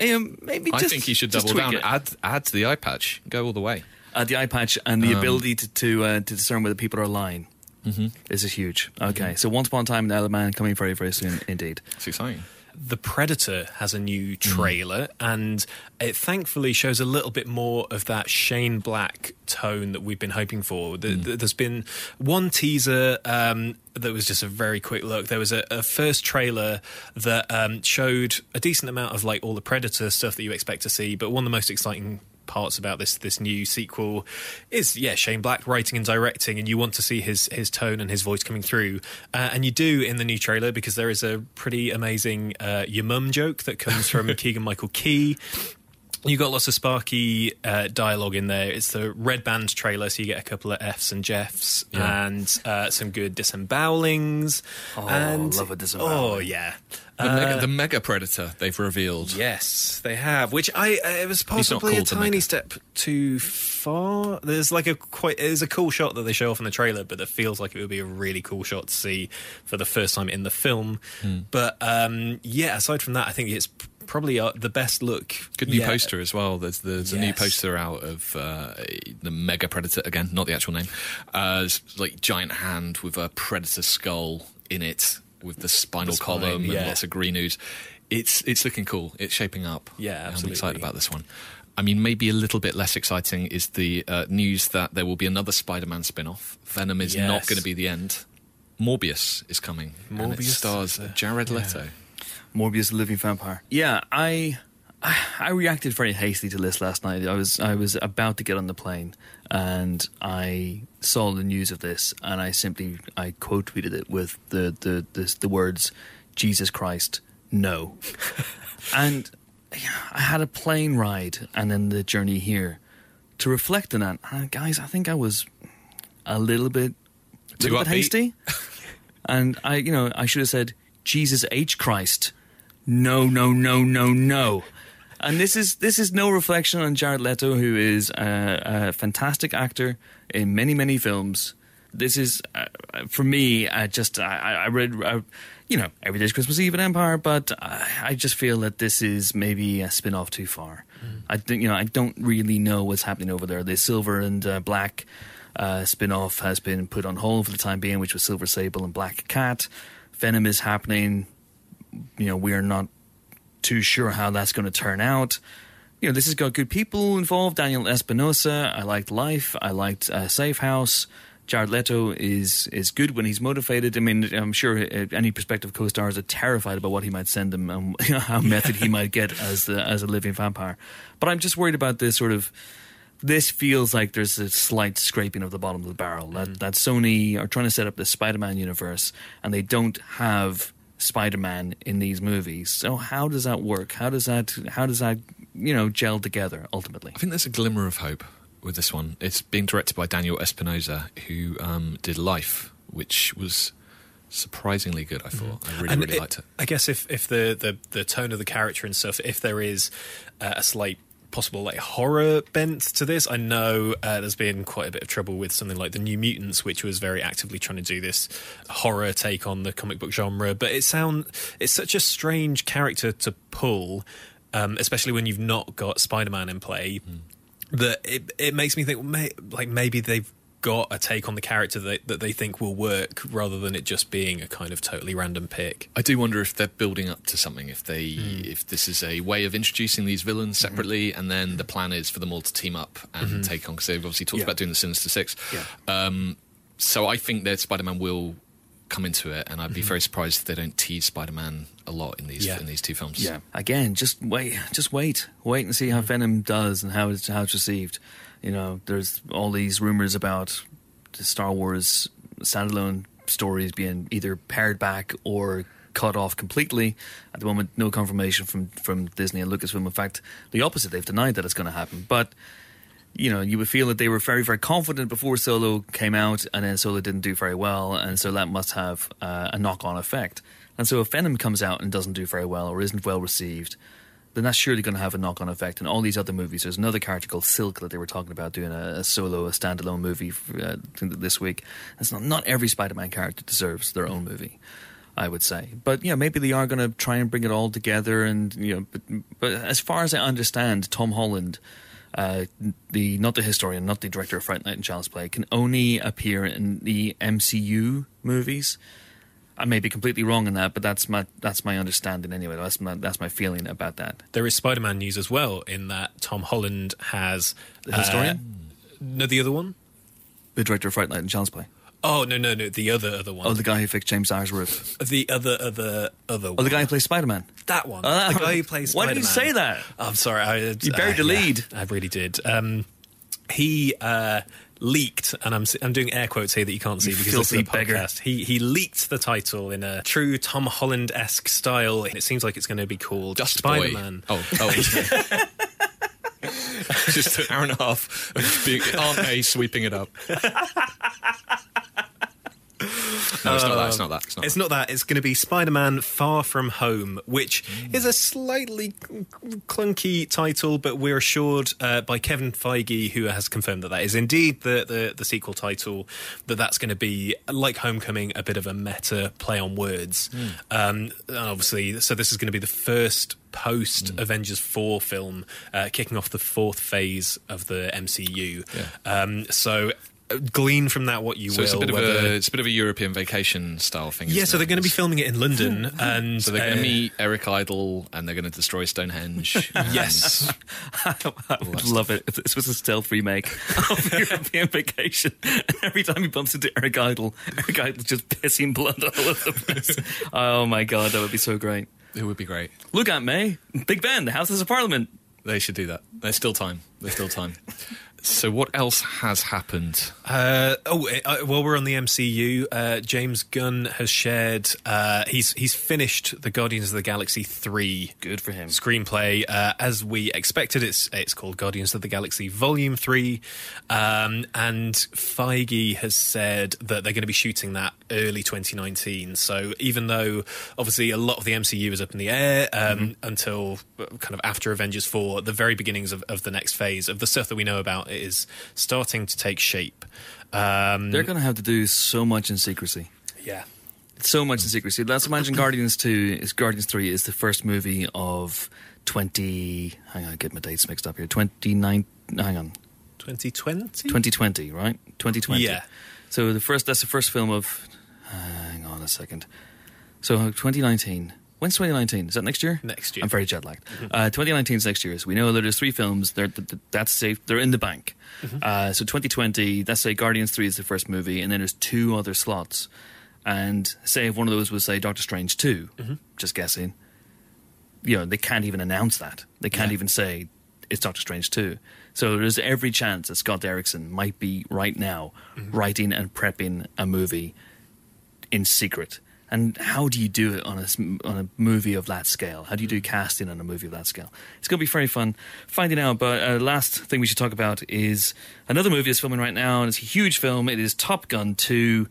Um, maybe I just, think he should double down. it. Add add to the eye patch. Go all the way. Uh, the eye patch and the ability to to, uh, to discern whether people are lying. Mm-hmm. This is huge. Okay, so Once Upon a Time in the Isle Man coming very, very soon indeed. It's exciting. The Predator has a new trailer, and it thankfully shows a little bit more of that Shane Black tone that we've been hoping for. The, the- there's been one teaser um, that was just a very quick look. There was a, a first trailer that um, showed a decent amount of like all the Predator stuff that you expect to see, but one of the most exciting parts about this this new sequel is yeah Shane Black writing and directing and you want to see his his tone and his voice coming through uh, and you do in the new trailer because there is a pretty amazing uh, your mum joke that comes from Keegan Michael Key you got lots of sparky uh, dialogue in there. It's the Red Band trailer, so you get a couple of Fs and Jeffs Yeah. and uh, some good disembowelings. Oh, and, love a disemboweling. Oh, yeah. The, mega, the mega predator they've revealed. Yes, they have. Which I uh, it was possibly a tiny step too far. There's like a quite there's a cool shot that they show off in the trailer, but that feels like it would be a really cool shot to see for the first time in the film. Hmm. But um, yeah, aside from that, I think it's probably uh, the best look. Good new yet. poster as well. There's there's a new poster out of uh, the mega predator again, not the actual name. Uh, it's like giant hand with a predator skull in it, with the spinal The spine, column and yeah. lots of green ooze. It's it's looking cool. It's shaping up. Yeah, I'm excited about this one. I mean, maybe a little bit less exciting is the uh, news that there will be another Spider-Man spin-off. Venom is not going to be the end. Morbius is coming. and it Morbius stars is a- Jared yeah. Leto. Morbius, the living vampire. Yeah, I, I reacted very hastily to this last night. I was I was about to get on the plane, and I saw the news of this, and I simply I quote tweeted it with the the the, the words, "Jesus Christ, no," and I had a plane ride and then the journey here to reflect on that. And guys, I think I was a little bit, Too little bit hasty. And I, you know, I should have said, Jesus H. Christ. No, no, no, no, no. And this is this is no reflection on Jared Leto, who is a, a fantastic actor in many, many films. This is, uh, for me, I just I, I I read, uh, you know, every day's Christmas Eve at Empire, but I, I just feel that this is maybe a spin off too far. I think you know I don't really know what's happening over there. The Silver and uh, Black uh, spin off has been put on hold for the time being, which was Silver Sable and Black Cat. Venom is happening. You know, we are not too sure how that's going to turn out. You know, this has got good people involved. Daniel Espinosa, I liked Life. I liked uh, Safe House. Jared Leto is is good when he's motivated. I mean, I'm sure uh, any prospective co-stars are terrified about what he might send them and how method he might get as the as a living vampire. But I'm just worried about this sort of. This feels like there's a slight scraping of the bottom of the barrel. That that Sony are trying to set up the Spider-Man universe, and they don't have Spider-Man in these movies. So how does that work? How does that how does that you know gel together ultimately? I think there's a glimmer of hope with this one. It's being directed by Daniel Espinosa, who um, did Life, which was surprisingly good. I thought I really And really liked it. I guess if if the, the the tone of the character and stuff, if there is uh, a slight possible like horror bent to this. I know uh, there's been quite a bit of trouble with something like the New Mutants, which was very actively trying to do this horror take on the comic book genre. But it sound it's such a strange character to pull, um, especially when you've not got Spider-Man in play. That it it makes me think well, may, like maybe they've got a take on the character that, that they think will work rather than it just being a kind of totally random pick. I do wonder if they're building up to something. If they, hmm. if this is a way of introducing these villains mm-hmm. separately, and then the plan is for them all to team up and mm-hmm. take on. Because they've obviously talked Yeah. about doing the Sinister Six. Yeah. Um, so I think that Spider-Man will come into it, and I'd be mm-hmm. very surprised if they don't tease Spider-Man a lot in these Yeah. in these two films. Yeah. Again, just wait, just wait, wait and see how Venom does and how it's how it's received. You know, there's all these rumors about the Star Wars standalone stories being either pared back or cut off completely. At the moment, no confirmation from from Disney and Lucasfilm. In fact, the opposite. They've denied that it's going to happen. But you know, you would feel that they were very, very confident before Solo came out, and then Solo didn't do very well, and so that must have uh, a knock-on effect. And so, if Venom comes out and doesn't do very well or isn't well received, then that's surely going to have a knock-on effect. And all these other movies, there's another character called Silk that they were talking about doing a, a solo, a standalone movie for, uh, this week. It's not not every Spider-Man character deserves their own movie. I would say, but yeah, maybe they are going to try and bring it all together. And you know, but, but as far as I understand, Tom Holland, uh, the not the historian, not the director of Fright Night and Child's Play, can only appear in the MCU movies. I may be completely wrong in that, but that's my that's my understanding anyway. That's my that's my feeling about that. There is Spider-Man news as well, in that Tom Holland has The historian? Uh, no, the other one. The director of Fright Night and Child's Play. Oh no, no, no, the other other one. Oh, the guy who fixed James roof. the other other other. Oh, the guy who plays Spider Man. that one. Ah, the guy who plays. why did you say that? I'm sorry. I, You buried the yeah, lead. I really did. Um, he uh, leaked, and I'm I'm doing air quotes here that you can't see You because this is a filthy beggar. podcast. He he leaked the title in a true Tom Holland esque style. It seems like it's going to be called Just Spider Boy. Man. Oh, oh. Just an hour and a half of being, Aunt May sweeping it up. No, it's not that. It's not that. It's not. It's not that. It's going to be Spider-Man: Far From Home, which is a slightly clunky title, but we're assured uh, by Kevin Feige, who has confirmed that that is indeed the the, the sequel title. That that's going to be like Homecoming, a bit of a meta play on words. Um, and obviously, so this is going to be the first post Avengers 4 film, uh, kicking off the fourth phase of the MCU. Yeah. Um, so. Uh, Glean from that what you So will. it's a bit of a it's a bit of a European vacation style thing. yeah, isn't so it? they're going to be filming it in London, and So they're going uh, to meet Eric Idle and they're going to destroy Stonehenge. Yes, I would love it if this was a stealth remake of European Vacation. And every time he bumps into Eric Idle, Eric Idle's just pissing blood all over the place. oh my god, that would be so great. it would be great. Look at May, Big Ben, the Houses of Parliament. They should do that. There's still time. There's still time. So what else has happened? Uh, oh, uh, while we're on the MCU, uh, James Gunn has shared uh, he's he's finished the Guardians of the Galaxy three. Good for him. Screenplay, uh, as we expected, it's it's called Guardians of the Galaxy Volume Three, um, and Feige has said that they're going to be shooting that early 2019. So even though obviously a lot of the MCU is up in the air um, until uh, kind of after Avengers Four, the very beginnings of, of the next phase of the stuff that we know about is starting to take shape. Um, They're going to have to do so much in secrecy. yeah. So much in secrecy. Let's imagine Guardians 2 is Guardians 3 is the first movie of 20. Hang on, I get my dates mixed up here. 29. Hang on. 2020? 2020, right? 2020. Yeah. So the first that's the first film of hang on a second. So 2019. When's 2019? Is that next year? Next year. I'm very jet lagged. Uh, 2019 is next year. So we know that there's three films. They're, th- th- that's safe. They're in the bank. Uh, so 2020, let's say Guardians 3 is the first movie, and then there's two other slots. And say if one of those was, say, Doctor Strange 2, just guessing, you know, they can't even announce that. They can't Yeah. even say it's Doctor Strange 2. So there's every chance that Scott Derrickson might be right now writing and prepping a movie in secret. And how do you do it on a, on a movie of that scale? How do you do casting on a movie of that scale? It's going to be very fun finding out. But uh, last thing we should talk about is another movie that's filming right now, and it's a huge film. It is Top Gun 2.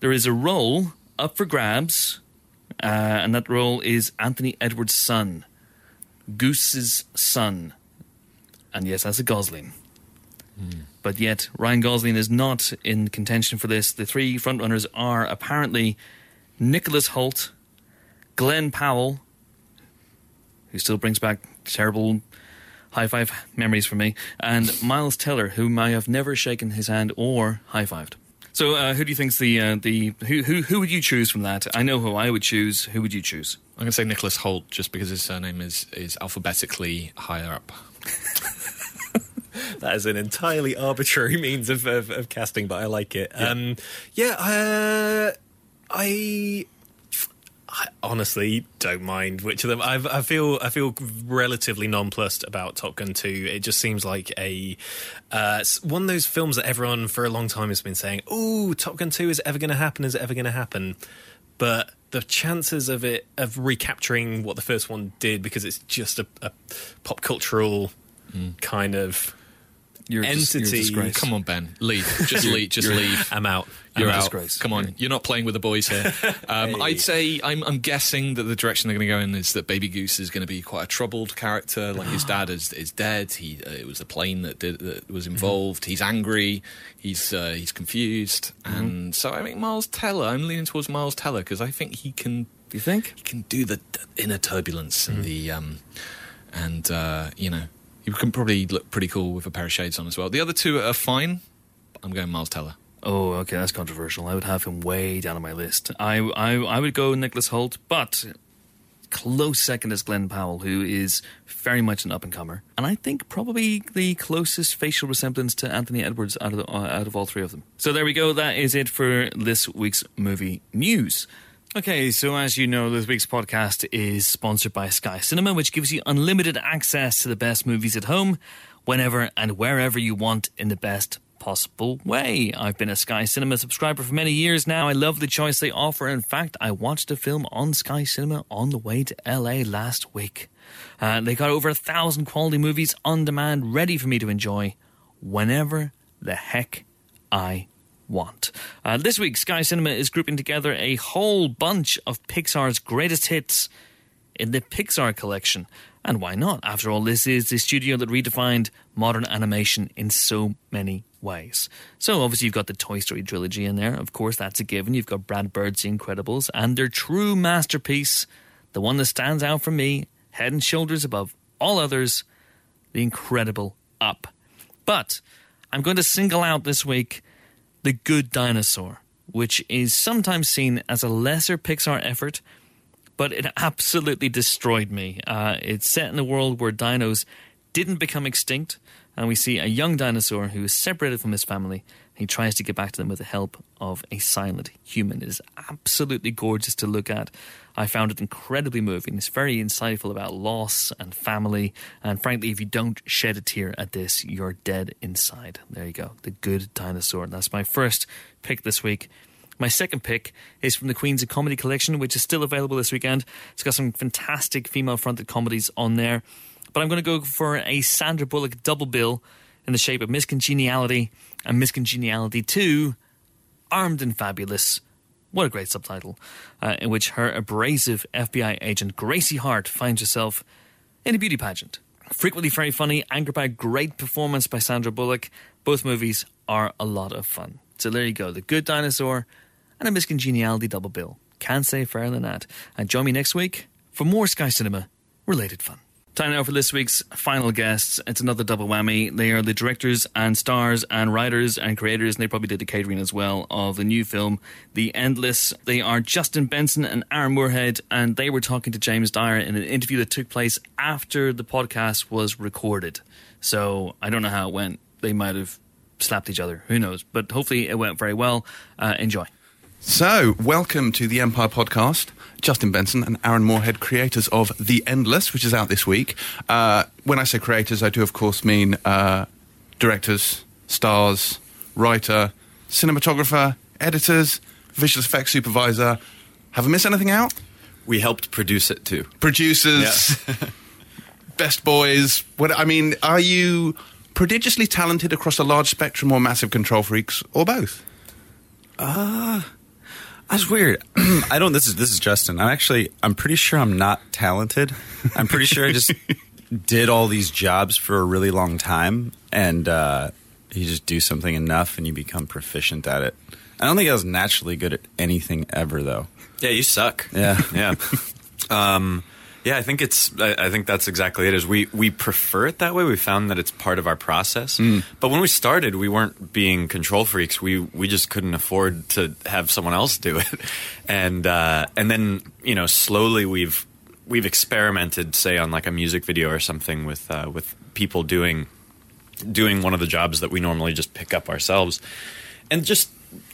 There is a role up for grabs, uh, and that role is Anthony Edwards' son, Goose's son. and yes, that's a Gosling. But yet, Ryan Gosling is not in contention for this. The three frontrunners are apparently Nicholas Hoult, Glen Powell, who still brings back terrible high five memories for me, and Miles Teller, whom I have never shaken his hand or high fived. So, uh, who do you think's the uh, the who, who who would you choose from that? I know who I would choose. Who would you choose? I'm going to say Nicholas Hoult just because his surname is, is alphabetically higher up. That is an entirely arbitrary means of, of, of casting, but I like it. Yeah, um, yeah uh, I, I honestly don't mind which of them. i I feel I feel relatively nonplussed about Top Gun Two. It just seems like a uh, one of those films that everyone for a long time has been saying, "Oh, Top Gun Two is it ever going to happen? Is it ever going to happen?" But the chances of it of recapturing what the first one did because it's just a, a pop cultural mm. kind of you're entity. You're Come on, Ben, leave. Just leave. Just leave. I'm out. You're I'm out. Disgrace. Come on, you're not playing with the boys here. Um, hey. I'd say I'm, I'm, guessing that the direction they're going to go in is that Baby Goose is going to be quite a troubled character. Like his dad is is dead. He uh, it was a plane that did that was involved. Mm-hmm. He's angry. He's uh, he's confused, mm-hmm. and so I think Miles Teller. I'm leaning towards Miles Teller because I think he can. You think he can do the inner turbulence mm-hmm. and the um, and uh, you know you can probably look pretty cool with a pair of shades on as well. The other two are fine. I'm going Miles Teller. Oh, okay, that's controversial. I would have him way down on my list. I, I, I would go Nicholas Hoult, but close second is Glen Powell, who is very much an up and comer, and I think probably the closest facial resemblance to Anthony Edwards out of the, uh, out of all three of them. So there we go. That is it for this week's movie news. Okay, so as you know, this week's podcast is sponsored by Sky Cinema, which gives you unlimited access to the best movies at home, whenever and wherever you want in the best possible way. I've been a Sky Cinema subscriber for many years now. I love the choice they offer. In fact, I watched a film on Sky Cinema on the way to LA last week. Uh, they got over a thousand quality movies on demand ready for me to enjoy whenever the heck I want. Uh, this week, Sky Cinema is grouping together a whole bunch of Pixar's greatest hits in the Pixar collection. And why not? After all, this is the studio that redefined modern animation in so many ways. So, obviously, you've got the Toy Story trilogy in there. Of course, that's a given. You've got Brad Bird's The Incredibles and their true masterpiece, the one that stands out for me, head and shoulders above all others, The Incredible Up. But I'm going to single out this week the Good Dinosaur, which is sometimes seen as a lesser Pixar effort, but it absolutely destroyed me. Uh, it's set in a world where dinos didn't become extinct, and we see a young dinosaur who is separated from his family. He tries to get back to them with the help of a silent human. It is absolutely gorgeous to look at. I found it incredibly moving. It's very insightful about loss and family. And frankly, if you don't shed a tear at this, you're dead inside. There you go. The Good Dinosaur. That's my first pick this week. My second pick is from the Queens of Comedy Collection, which is still available this weekend. It's got some fantastic female fronted comedies on there. But I'm going to go for a Sandra Bullock double bill in the shape of Miss Congeniality and Miss Congeniality 2 Armed and Fabulous what a great subtitle, uh, in which her abrasive FBI agent Gracie Hart finds herself in a beauty pageant. Frequently very funny, anchored by a great performance by Sandra Bullock. Both movies are a lot of fun. So there you go The Good Dinosaur and a Miss Congeniality double bill. Can't say fairer than that. And join me next week for more Sky Cinema related fun. Time now for this week's final guests. It's another double whammy. They are the directors and stars and writers and creators, and they probably did the catering as well, of the new film, The Endless. They are Justin Benson and Aaron Moorhead, and they were talking to James Dyer in an interview that took place after the podcast was recorded. So I don't know how it went. They might have slapped each other. Who knows? But hopefully it went very well. Uh, enjoy. So, welcome to the Empire Podcast. Justin Benson and Aaron Moorhead, creators of The Endless, which is out this week. Uh, when I say creators, I do, of course, mean uh, directors, stars, writer, cinematographer, editors, visual effects supervisor. Have I missed anything out? We helped produce it too. Producers, yeah. best boys. What I mean, are you prodigiously talented across a large spectrum, or massive control freaks, or both? Uh that's weird. I don't. This is this is Justin. I'm actually. I'm pretty sure I'm not talented. I'm pretty sure I just did all these jobs for a really long time, and uh, you just do something enough, and you become proficient at it. I don't think I was naturally good at anything ever, though. Yeah, you suck. Yeah. yeah. Um, yeah, I think it's. I, I think that's exactly it. Is we we prefer it that way. We found that it's part of our process. But when we started, we weren't being control freaks. We we just couldn't afford to have someone else do it. And uh, and then you know slowly we've we've experimented, say on like a music video or something with uh, with people doing doing one of the jobs that we normally just pick up ourselves, and just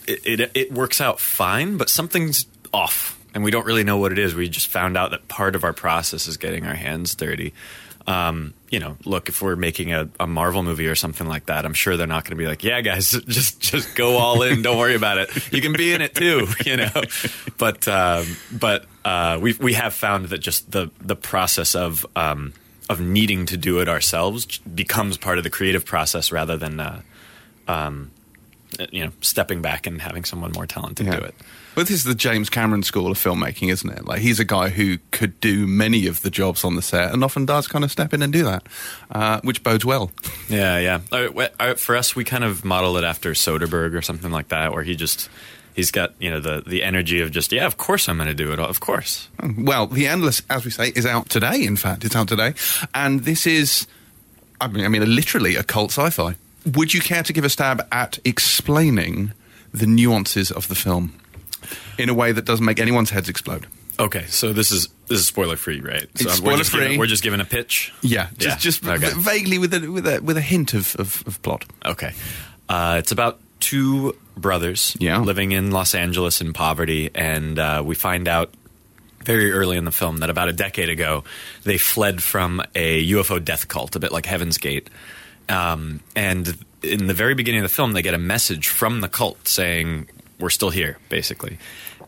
it, it, it works out fine, but something's off, and we don't really know what it is. We just found out that part of our process is getting our hands dirty. Um, you know, look, if we're making a, a Marvel movie or something like that, I'm sure they're not going to be like, "Yeah, guys, just just go all in. Don't worry about it. You can be in it too." You know, but um, but uh, we we have found that just the the process of um, of needing to do it ourselves becomes part of the creative process rather than uh, um, you know stepping back and having someone more talented do it. Well, this is the James Cameron school of filmmaking, isn't it? Like he's a guy who could do many of the jobs on the set, and often does kind of step in and do that, uh, which bodes well. Yeah, yeah. Uh, uh, For us, we kind of model it after Soderbergh or something like that, where he just he's got you know the the energy of just yeah, of course I'm going to do it, of course. Well, The Endless, as we say, is out today. In fact, it's out today, and this is, I mean, I mean, literally a cult sci-fi. Would you care to give a stab at explaining the nuances of the film in a way that doesn't make anyone's heads explode? Okay, so this is this is spoiler free, right? So It's we're just spoiler-free. giving- We're just giving a pitch. Yeah, just Yeah, just okay. vaguely with a with a with a hint of of, of plot. Okay. Uh, it's about two brothers Yeah. living in Los Angeles in poverty, and uh, we find out very early in the film that about a decade ago they fled from a UFO death cult, a bit like Heaven's Gate. Um, and in the very beginning of the film, they get a message from the cult saying, We're still here, basically.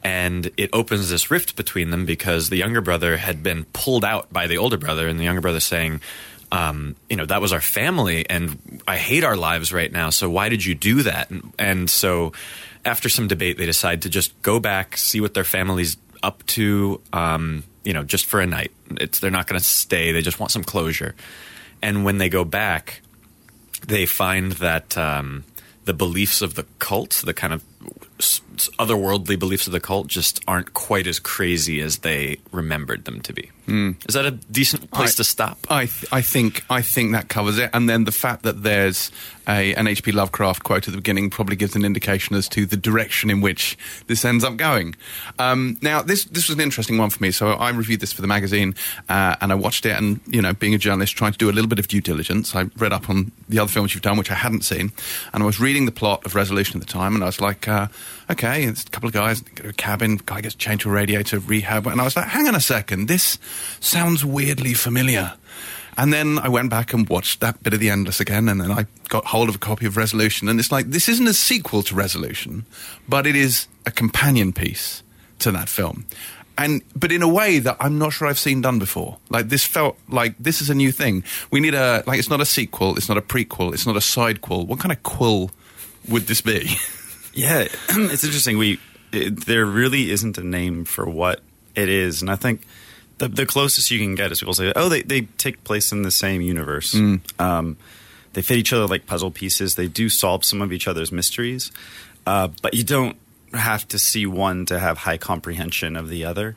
And it opens this rift between them because the younger brother had been pulled out by the older brother, and the younger brother saying, um, you know, that was our family, and I hate our lives right now. So why did you do that? And, and so, after some debate, they decide to just go back, see what their family's up to. Um, you know, just for a night. It's they're not going to stay. They just want some closure. And when they go back, they find that um, the beliefs of the cult, the kind of otherworldly beliefs of the cult, just aren't quite as crazy as they remembered them to be. Is that a decent place I- to stop? I th- I think I think that covers it, and then the fact that there's a an H.P. Lovecraft quote at the beginning probably gives an indication as to the direction in which this ends up going. Um, now, this this was an interesting one for me. So I reviewed this for the magazine, uh, and I watched it, and you know, being a journalist, trying to do a little bit of due diligence, I read up on the other films you've done, which I hadn't seen, and I was reading the plot of Resolution at the time, and I was like, uh, Uh, okay, it's a couple of guys, go to a cabin, guy gets chained to a radiator, rehab, and I was like, hang on a second, this sounds weirdly familiar. And then I went back and watched that bit of The Endless again, and then I got hold of a copy of Resolution, and it's like, this isn't a sequel to Resolution, but it is a companion piece to that film. And but in a way that I'm not sure I've seen done before. Like this felt like this is a new thing. We need a like it's not a sequel, it's not a prequel, it's not a sidequel. What kind of quill would this be? Yeah, it's interesting. We it, there really isn't a name for what it is, and I think the the closest you can get is people say, "Oh, they they take place in the same universe." Um, they fit each other like puzzle pieces. They do solve some of each other's mysteries, uh, but you don't have to see one to have high comprehension of the other.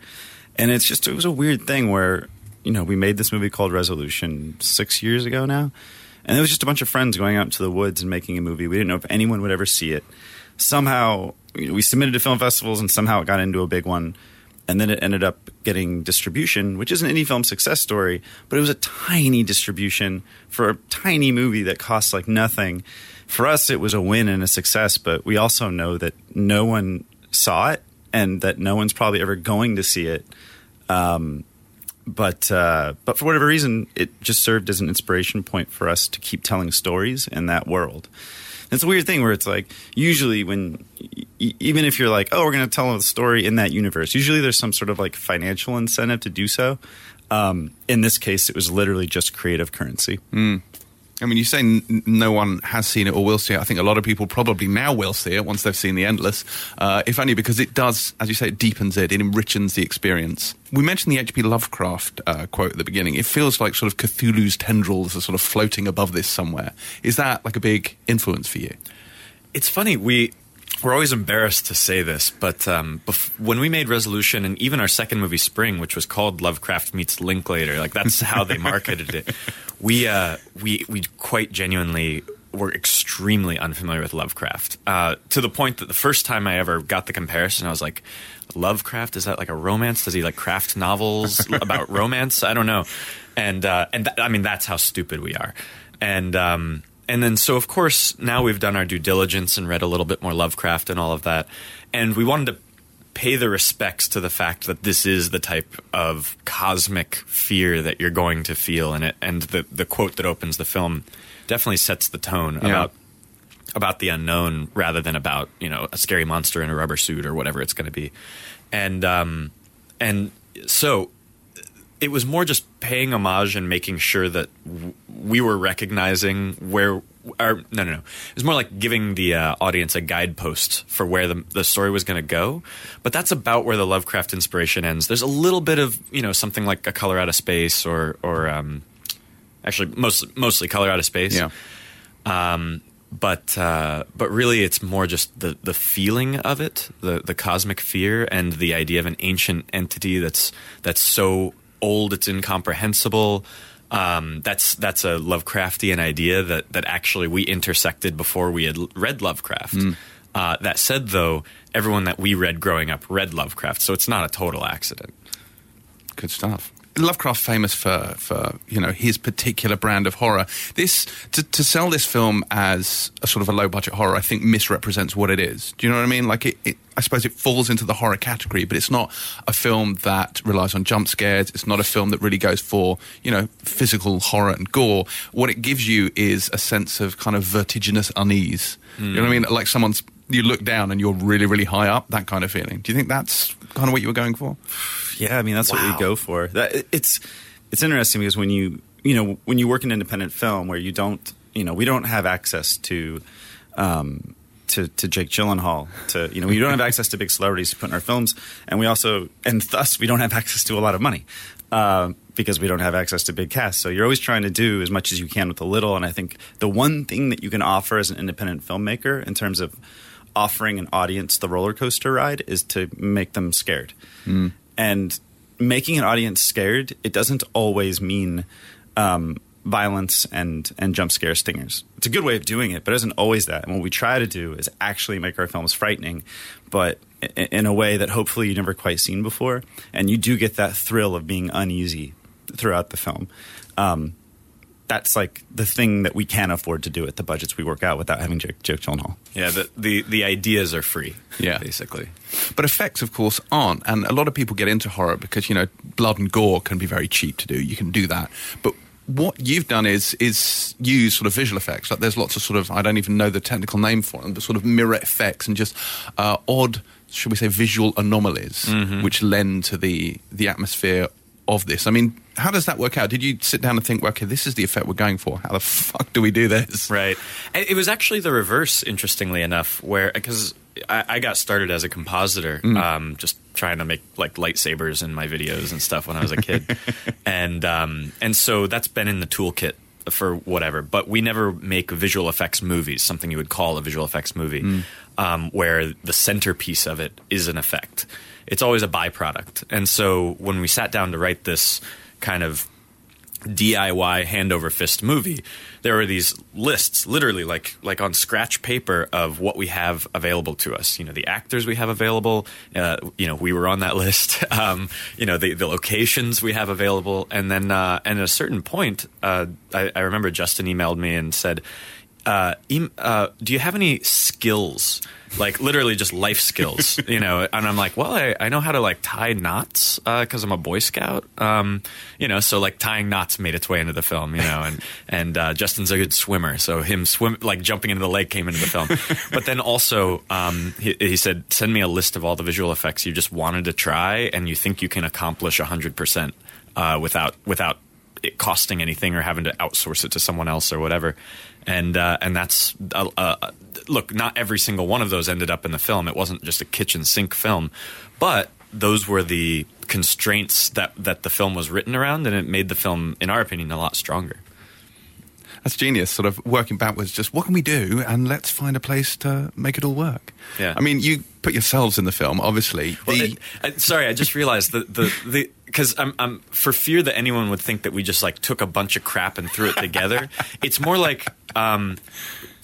And it's just it was a weird thing where you know we made this movie called Resolution six years ago now, and it was just a bunch of friends going out into the woods and making a movie. We didn't know if anyone would ever see it. Somehow we submitted to film festivals, and somehow it got into a big one. And then it ended up getting distribution, which is an indie film success story, but it was a tiny distribution for a tiny movie that costs like nothing. For us, it was a win and a success, but we also know that no one saw it and that no one's probably ever going to see it. Um, but uh, but for whatever reason, it just served as an inspiration point for us to keep telling stories in that world. It's a weird thing where it's like usually when even if you're like, oh, we're going to tell a story in that universe, usually there's some sort of like financial incentive to do so. Um, in this case, it was literally just creative currency. I mean, you say n- no one has seen it or will see it. I think a lot of people probably now will see it once they've seen The Endless, uh, if only because it does, as you say, it deepens it, it enriches the experience. We mentioned the H.P. Lovecraft uh, quote at the beginning. It feels like sort of Cthulhu's tendrils are sort of floating above this somewhere. Is that like a big influence for you? It's funny we we're always embarrassed to say this, but um, bef- when we made Resolution and even our second movie, Spring, which was called Lovecraft meets Linklater, like that's how they marketed it. We uh, we we quite genuinely were extremely unfamiliar with Lovecraft uh, to the point that the first time I ever got the comparison, I was like, Lovecraft is that like a romance? Does he like craft novels about romance? I don't know. And uh, and th- I mean that's how stupid we are. And um, and then so of course now we've done our due diligence and read a little bit more Lovecraft and all of that, and we wanted to pay the respects to the fact that this is the type of cosmic fear that you're going to feel in it, and the the quote that opens the film definitely sets the tone Yeah. about about the unknown rather than about you know a scary monster in a rubber suit or whatever it's going to be, and um, and so it was more just paying homage and making sure that w- we were recognizing where. Or, no, no, no. It was more like giving the uh, audience a guidepost for where the, the story was going to go. But that's about where the Lovecraft inspiration ends. There's a little bit of you know something like a Color Out of Space or or um, actually mostly mostly Color Out of Space. Yeah. Um, but uh, but really, it's more just the the feeling of it, the the cosmic fear, and the idea of an ancient entity that's that's so old it's incomprehensible. Um, that's that's a Lovecraftian idea that that actually we intersected before we had read Lovecraft. Uh, that said, though, everyone that we read growing up read Lovecraft, so it's not a total accident. Good stuff. Lovecraft famous for for you know his particular brand of horror. This to, to sell this film as a sort of a low budget horror, I think misrepresents what it is. Do you know what I mean? Like it, it, I suppose it falls into the horror category, but it's not a film that relies on jump scares. It's not a film that really goes for you know physical horror and gore. What it gives you is a sense of kind of vertiginous unease. You know what I mean? Like someone's you look down and you're really really high up. That kind of feeling. Do you think that's kind of what you were going for? Yeah, I mean that's what we go for. That it's it's interesting because when you you know when you work in independent film where you don't you know we don't have access to um, to to Jake Gyllenhaal to you know we don't have access to big celebrities to put in our films, and we also and thus we don't have access to a lot of money. Um, because we don't have access to big casts, so you're always trying to do as much as you can with a little. And I think the one thing that you can offer as an independent filmmaker in terms of offering an audience the roller coaster ride is to make them scared. And making an audience scared, it doesn't always mean um, violence and and jump scare stingers. It's a good way of doing it, but it isn't always that. And what we try to do is actually make our films frightening, but in a way that hopefully you've never quite seen before, and you do get that thrill of being uneasy throughout the film. Um, that's like the thing that we can afford to do at the budgets we work out without having Jake, Jake Gyllenhaal. Yeah, the, the the ideas are free. Yeah. basically. But effects, of course, aren't. And a lot of people get into horror because, you know, blood and gore can be very cheap to do. You can do that. But what you've done is is use sort of visual effects. Like there's lots of sort of I don't even know the technical name for them, but sort of mirror effects and just uh, odd, should we say, visual anomalies which lend to the the atmosphere of this. I mean, how does that work out? Did you sit down and think, well, okay, this is the effect we're going for? How the fuck do we do this? Right. It was actually the reverse, interestingly enough, where because I, I got started as a compositor, um, just trying to make like lightsabers in my videos and stuff when I was a kid, and um, and so that's been in the toolkit for whatever. But we never make visual effects movies, something you would call a visual effects movie, um, where the centerpiece of it is an effect. It's always a byproduct. And so when we sat down to write this kind of DIY hand over fist movie, there were these lists, literally like like on scratch paper of what we have available to us. You know, the actors we have available. Uh, you know, we were on that list. Um, you know, the the locations we have available, and then uh, and at a certain point, uh, I, I remember Justin emailed me and said. Uh, em- uh, do you have any skills, like literally just life skills, you know? And I'm like, well, I, I know how to like tie knots because I'm a Boy Scout, um, you know. So like tying knots made its way into the film, you know. And and uh, Justin's a good swimmer, so him swim like jumping into the lake came into the film. but then also, um, he, he said, send me a list of all the visual effects you just wanted to try and you think you can accomplish hundred percent uh, without without it costing anything or having to outsource it to someone else or whatever. And uh, and that's uh, uh, look, not every single one of those ended up in the film. It wasn't just a kitchen sink film, but those were the constraints that that the film was written around, and it made the film, in our opinion, a lot stronger. That's genius, sort of working backwards. Just what can we do, and let's find a place to make it all work. Yeah. I mean, you put yourselves in the film, obviously. Well, The- uh, uh, sorry, I just realized that the the because I'm I'm for fear that anyone would think that we just like took a bunch of crap and threw it together. it's more like um,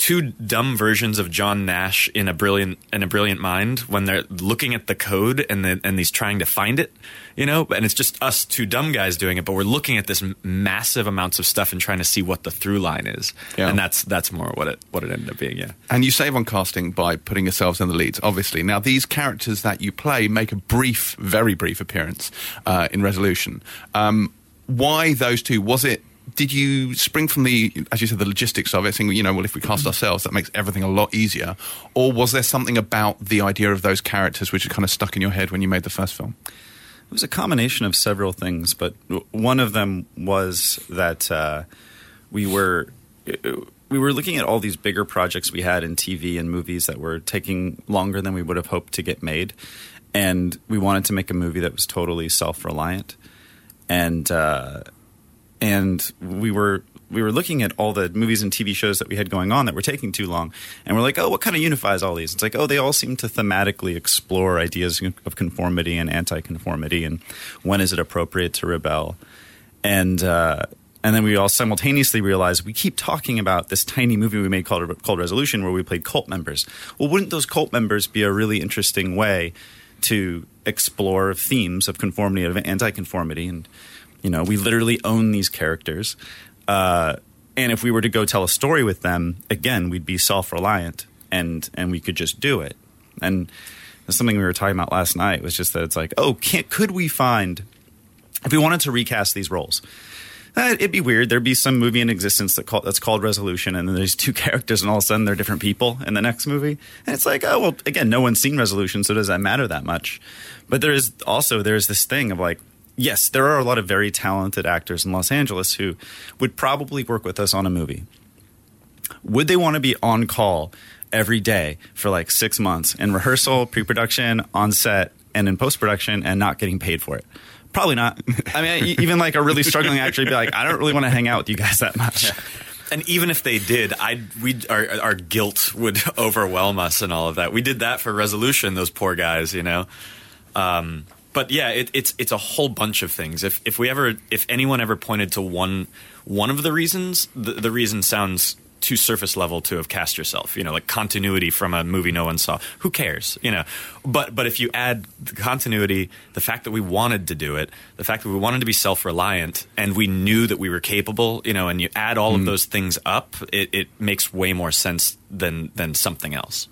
two dumb versions of John Nash in a brilliant in a brilliant mind when they're looking at the code and then and he's trying to find it, you know. And it's just us two dumb guys doing it, but we're looking at this massive amounts of stuff and trying to see what the through line is. Yeah. And that's that's more what it what it ended up being. Yeah. And you save on casting by putting yourselves in the leads, obviously. Now, these characters that you play make a brief, very brief appearance uh, in Resolution. Um, why those two? Was it? Did you spring from the, as you said, the logistics of it, saying, you know, well, if we cast ourselves, that makes everything a lot easier? Or was there something about the idea of those characters which kind of stuck in your head when you made the first film? It was a combination of several things, but one of them was that uh, we were we were looking at all these bigger projects we had in TV and movies that were taking longer than we would have hoped to get made, and we wanted to make a movie that was totally self reliant, and uh, and we were we were looking at all the movies and TV shows that we had going on that were taking too long, and we're like, oh, what kind of unifies all these? It's like, oh, they all seem to thematically explore ideas of conformity and anti-conformity, and when is it appropriate to rebel, and uh, and then we all simultaneously realized we keep talking about this tiny movie we made called called Resolution, where we played cult members. Well, wouldn't those cult members be a really interesting way to explore themes of conformity of anti-conformity and you know we literally own these characters uh, and if we were to go tell a story with them again we'd be self-reliant and and we could just do it and that's something we were talking about last night was just that it's like oh can't could we find if we wanted to recast these roles uh, it'd be weird. There'd be some movie in existence that call, that's called Resolution, and then there's two characters, and all of a sudden they're different people in the next movie. And it's like, oh well, again, no one's seen Resolution, so does that matter that much? But there is also there's this thing of like, yes, there are a lot of very talented actors in Los Angeles who would probably work with us on a movie. Would they want to be on call every day for like six months in rehearsal, pre-production, on set, and in post-production, and not getting paid for it? Probably not. I mean, even like a really struggling actor would be like, I don't really want to hang out with you guys that much. And even if they did, I we our our guilt would overwhelm us and all of that. We did that for resolution. Those poor guys, you know. Um, but yeah, it, it's it's a whole bunch of things. If if we ever if anyone ever pointed to one one of the reasons, the, the reason sounds too surface level to have cast yourself. You know, like continuity from a movie no one saw. Who cares? You know. But but if you add the continuity, the fact that we wanted to do it, the fact that we wanted to be self reliant, and we knew that we were capable, you know, and you add all of mm-hmm. those things up, it, it makes way more sense than than something else.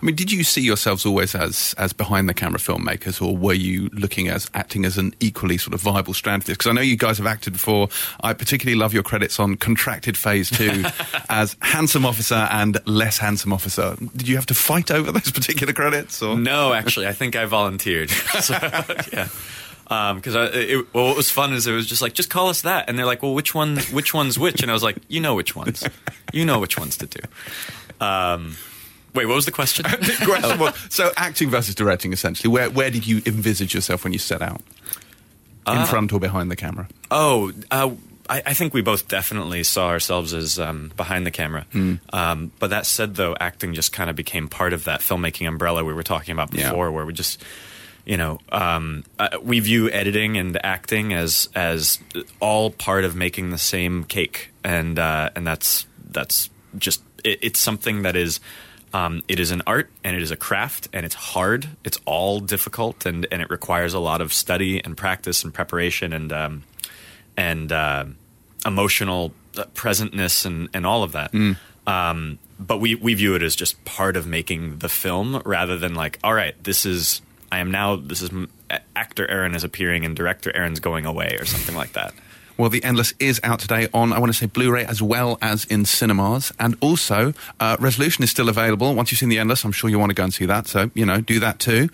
I mean, did you see yourselves always as as behind the camera filmmakers, or were you looking as acting as an equally sort of viable strand of this? Because I know you guys have acted before. I particularly love your credits on Contracted Phase Two as handsome officer and less handsome officer. Did you have to fight over those particular credits? Or No, actually, I think I volunteered. so, yeah. Because it, well, what was fun is it was just like, just call us that, and they're like, well, which one, which one's which? And I was like, you know which ones, you know which ones to do. Um, wait, what was the question? Great. Well, so acting versus directing, essentially. Where where did you envisage yourself when you set out? In front or behind the camera? Oh, uh, I, I think we both definitely saw ourselves as um, behind the camera. Um, but that said, though, acting just kind of became part of that filmmaking umbrella we were talking about Yeah. before, where we just, you know, um, uh, we view editing and acting as as all part of making the same cake, and uh, and that's that's just it, it's something that is. Um, it is an art and it is a craft and it's hard. It's all difficult and, and it requires a lot of study and practice and preparation and um, and uh, emotional uh, presentness and, and all of that. Um, but we, we view it as just part of making the film rather than like, all right, this is, I am now, this is actor Aaron is appearing and director Aaron's going away or something like that. Well, The Endless is out today on, I want to say, Blu ray as well as in cinemas. And also, uh, Resolution is still available. Once you've seen The Endless, I'm sure you want to go and see that. So, you know, do that too.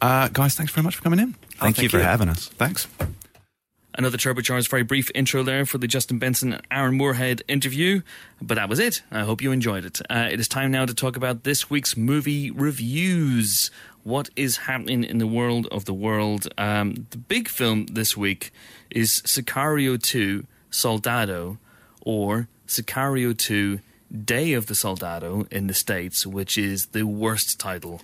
Uh, guys, thanks very much for coming in. Thank you for having us. Thanks. Another turbocharged, very brief intro there for the Justin Benson and Aaron Moorhead interview, but that was it. I hope you enjoyed it. Uh, it is time now to talk about this week's movie reviews. What is happening in the world of the world? Um, the big film this week is Sicario 2 Soldado, or Sicario 2 Day of the Soldado in the States, which is the worst title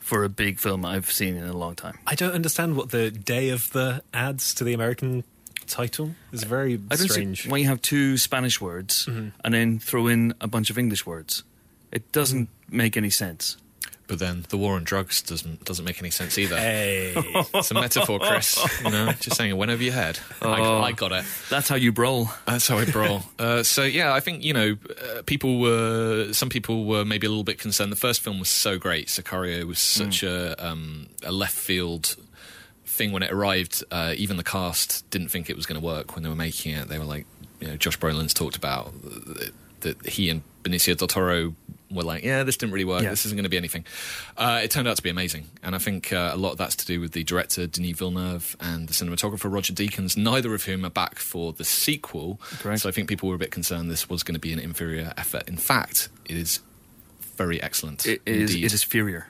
for a big film I've seen in a long time. I don't understand what the day of the adds to the American title. It's very I don't strange. why you have two Spanish words and then throw in a bunch of English words. It doesn't make any sense. But then the war on drugs doesn't doesn't make any sense either. Hey. It's a metaphor, Chris. You know, just saying it went over your head. I, I got it. That's how you brawl. That's how I brawl. uh, so yeah, I think you know, uh, people were some people were maybe a little bit concerned. The first film was so great. Sicario was such a um, a left field thing when it arrived. Uh, even the cast didn't think it was going to work when they were making it. They were like, you know, Josh Brolin's talked about that, that he and Benicio del Toro were like, yeah, this didn't really work. Yeah. This isn't going to be anything. Uh, it turned out to be amazing, and I think uh, a lot of that's to do with the director Denis Villeneuve and the cinematographer Roger Deakins. Neither of whom are back for the sequel. Correct. So I think people were a bit concerned this was going to be an inferior effort. In fact, it is very excellent. It is, indeed. it is Furier.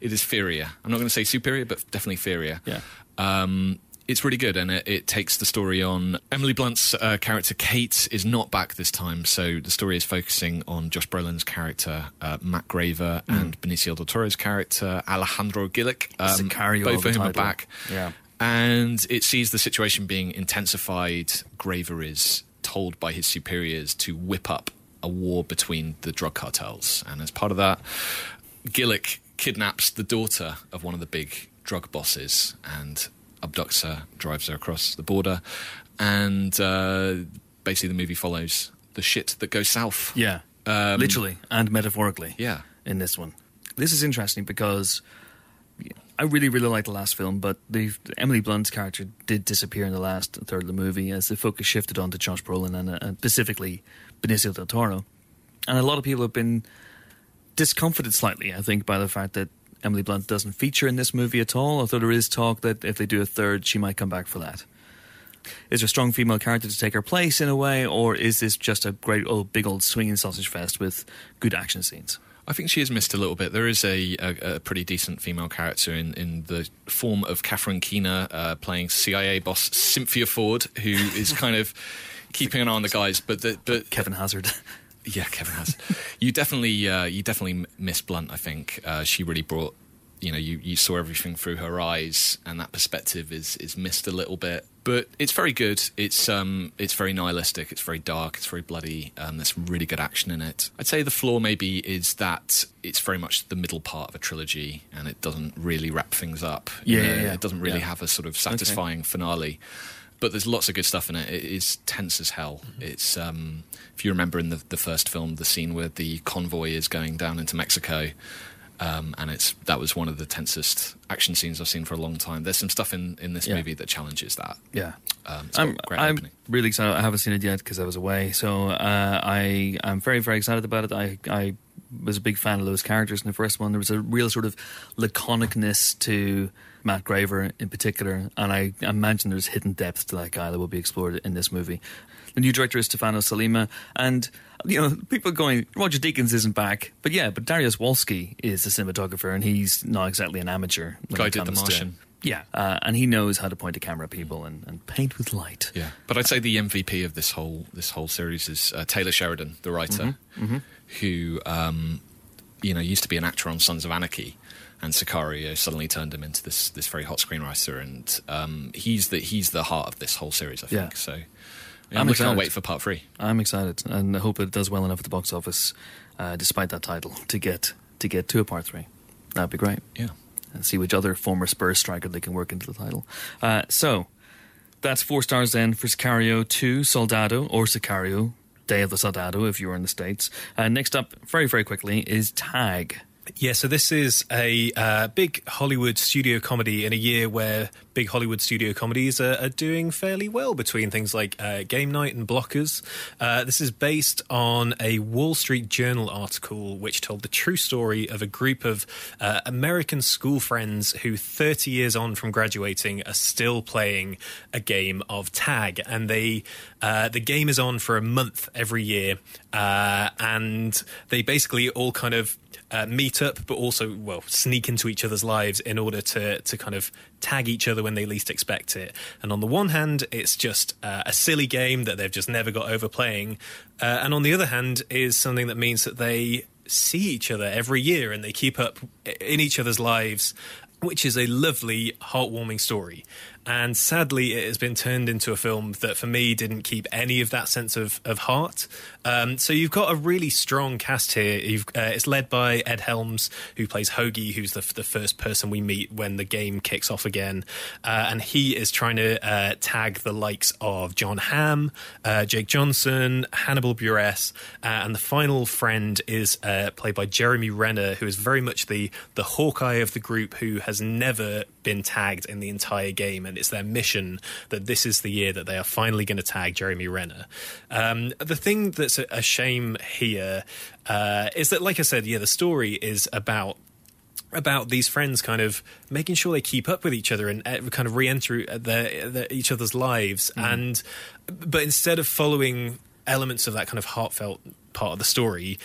It is inferior. I'm not going to say superior, but definitely inferior. Yeah. Um, it's really good, and it, it takes the story on. Emily Blunt's uh, character Kate is not back this time, so the story is focusing on Josh Brolin's character uh, Matt Graver and Benicio del Toro's character Alejandro Gillick. Um, both of the of whom are back. Yeah. And it sees the situation being intensified. Graver is told by his superiors to whip up a war between the drug cartels, and as part of that, Gillick kidnaps the daughter of one of the big drug bosses and abducts her, drives her across the border, and uh, basically the movie follows the shit that goes south. Yeah. Um, Literally and metaphorically. Yeah. In this one. This is interesting because I really, really liked the last film, but the Emily Blunt's character did disappear in the last third of the movie as the focus shifted onto Josh Brolin and, uh, and specifically Benicio del Toro. And a lot of people have been discomforted slightly, I think, by the fact that Emily Blunt doesn't feature in this movie at all, although there is talk that if they do a third, she might come back for that. Is there a strong female character to take her place in a way, or is this just a great old, big old swinging sausage fest with good action scenes? I think she is missed a little bit. There is a, a, a pretty decent female character in, in the form of Catherine Keener uh, playing CIA boss Cynthia Ford, who is kind of keeping an eye on the guys. But the, but Kevin Hazard. Yeah, Kevin has. you definitely, uh, you definitely miss Blunt. I think uh, she really brought. You know, you, you saw everything through her eyes, and that perspective is is missed a little bit. But it's very good. It's um, it's very nihilistic. It's very dark. It's very bloody. Um, there's really good action in it. I'd say the flaw maybe is that it's very much the middle part of a trilogy, and it doesn't really wrap things up. You Yeah, know, yeah, yeah. It doesn't really Yeah. have a sort of satisfying finale but there's lots of good stuff in it. It is tense as hell. It's um, if you remember in the, the first film, the scene where the convoy is going down into Mexico, um, and it's that was one of the tensest action scenes I've seen for a long time. There's some stuff in, in this Yeah. movie that challenges that. Yeah. Um, it's I'm, great I'm really excited. I haven't seen it yet because I was away. So uh, I, I'm very, very excited about it. I, I was a big fan of those characters in the first one. There was a real sort of laconicness to Matt Graver in particular. And I imagine there's hidden depth to that guy that will be explored in this movie. The new director is Stefano Sollima. And, you know, people going, Roger Deakins isn't back. But yeah, but Dariusz Wolski is the cinematographer and he's not exactly an amateur. Guy did The comes to- yeah, uh, and he knows how to point a camera at people and, and paint with light. Yeah, but I'd say the MVP of this whole this whole series is uh, Taylor Sheridan, the writer, who um, you know used to be an actor on Sons of Anarchy, and Sicario suddenly turned him into this this very hot screenwriter, and um, he's the he's the heart of this whole series, I Yeah. think. So yeah, I'm I can't wait for part three. I'm excited, and I hope it does well enough at the box office, uh, despite that title, to get to get to a part three. That'd be great, Yeah. and see which other former Spurs striker they can work into the title. Uh, so that's four stars then for Sicario Two, Soldado, or Sicario Day of the Soldado if you're in the states. Uh, next up, very very quickly, is Tag. Yeah, so this is a uh, big Hollywood studio comedy in a year where big Hollywood studio comedies are, are doing fairly well between things like uh, Game Night and Blockers. Uh, this is based on a Wall Street Journal article which told the true story of a group of uh, American school friends who, 30 years on from graduating, are still playing a game of tag. And they uh, the game is on for a month every year, uh, and they basically all kind of uh, meet up, but also well sneak into each other's lives in order to to kind of tag each other when they least expect it. And on the one hand, it's just uh, a silly game that they've just never got over playing, uh, and on the other hand, is something that means that they see each other every year and they keep up in each other's lives which is a lovely, heartwarming story. And sadly, it has been turned into a film that for me didn't keep any of that sense of, of heart. Um, so you've got a really strong cast here. Uh, it's led by Ed Helms, who plays Hoagie, who's the, the first person we meet when the game kicks off again. Uh, and he is trying to uh, tag the likes of Jon Hamm, uh, Jake Johnson, Hannibal Buress, uh, and the final friend is uh, played by Jeremy Renner, who is very much the, the Hawkeye of the group who has never been tagged in the entire game. And it's their mission that this is the year that they are finally going to tag Jeremy Renner. Um, the thing that's a, a shame here uh, is that, like I said, yeah, the story is about about these friends kind of making sure they keep up with each other and uh, kind of re-enter their, their, each other's lives mm. and but instead of following elements of that kind of heartfelt part of the story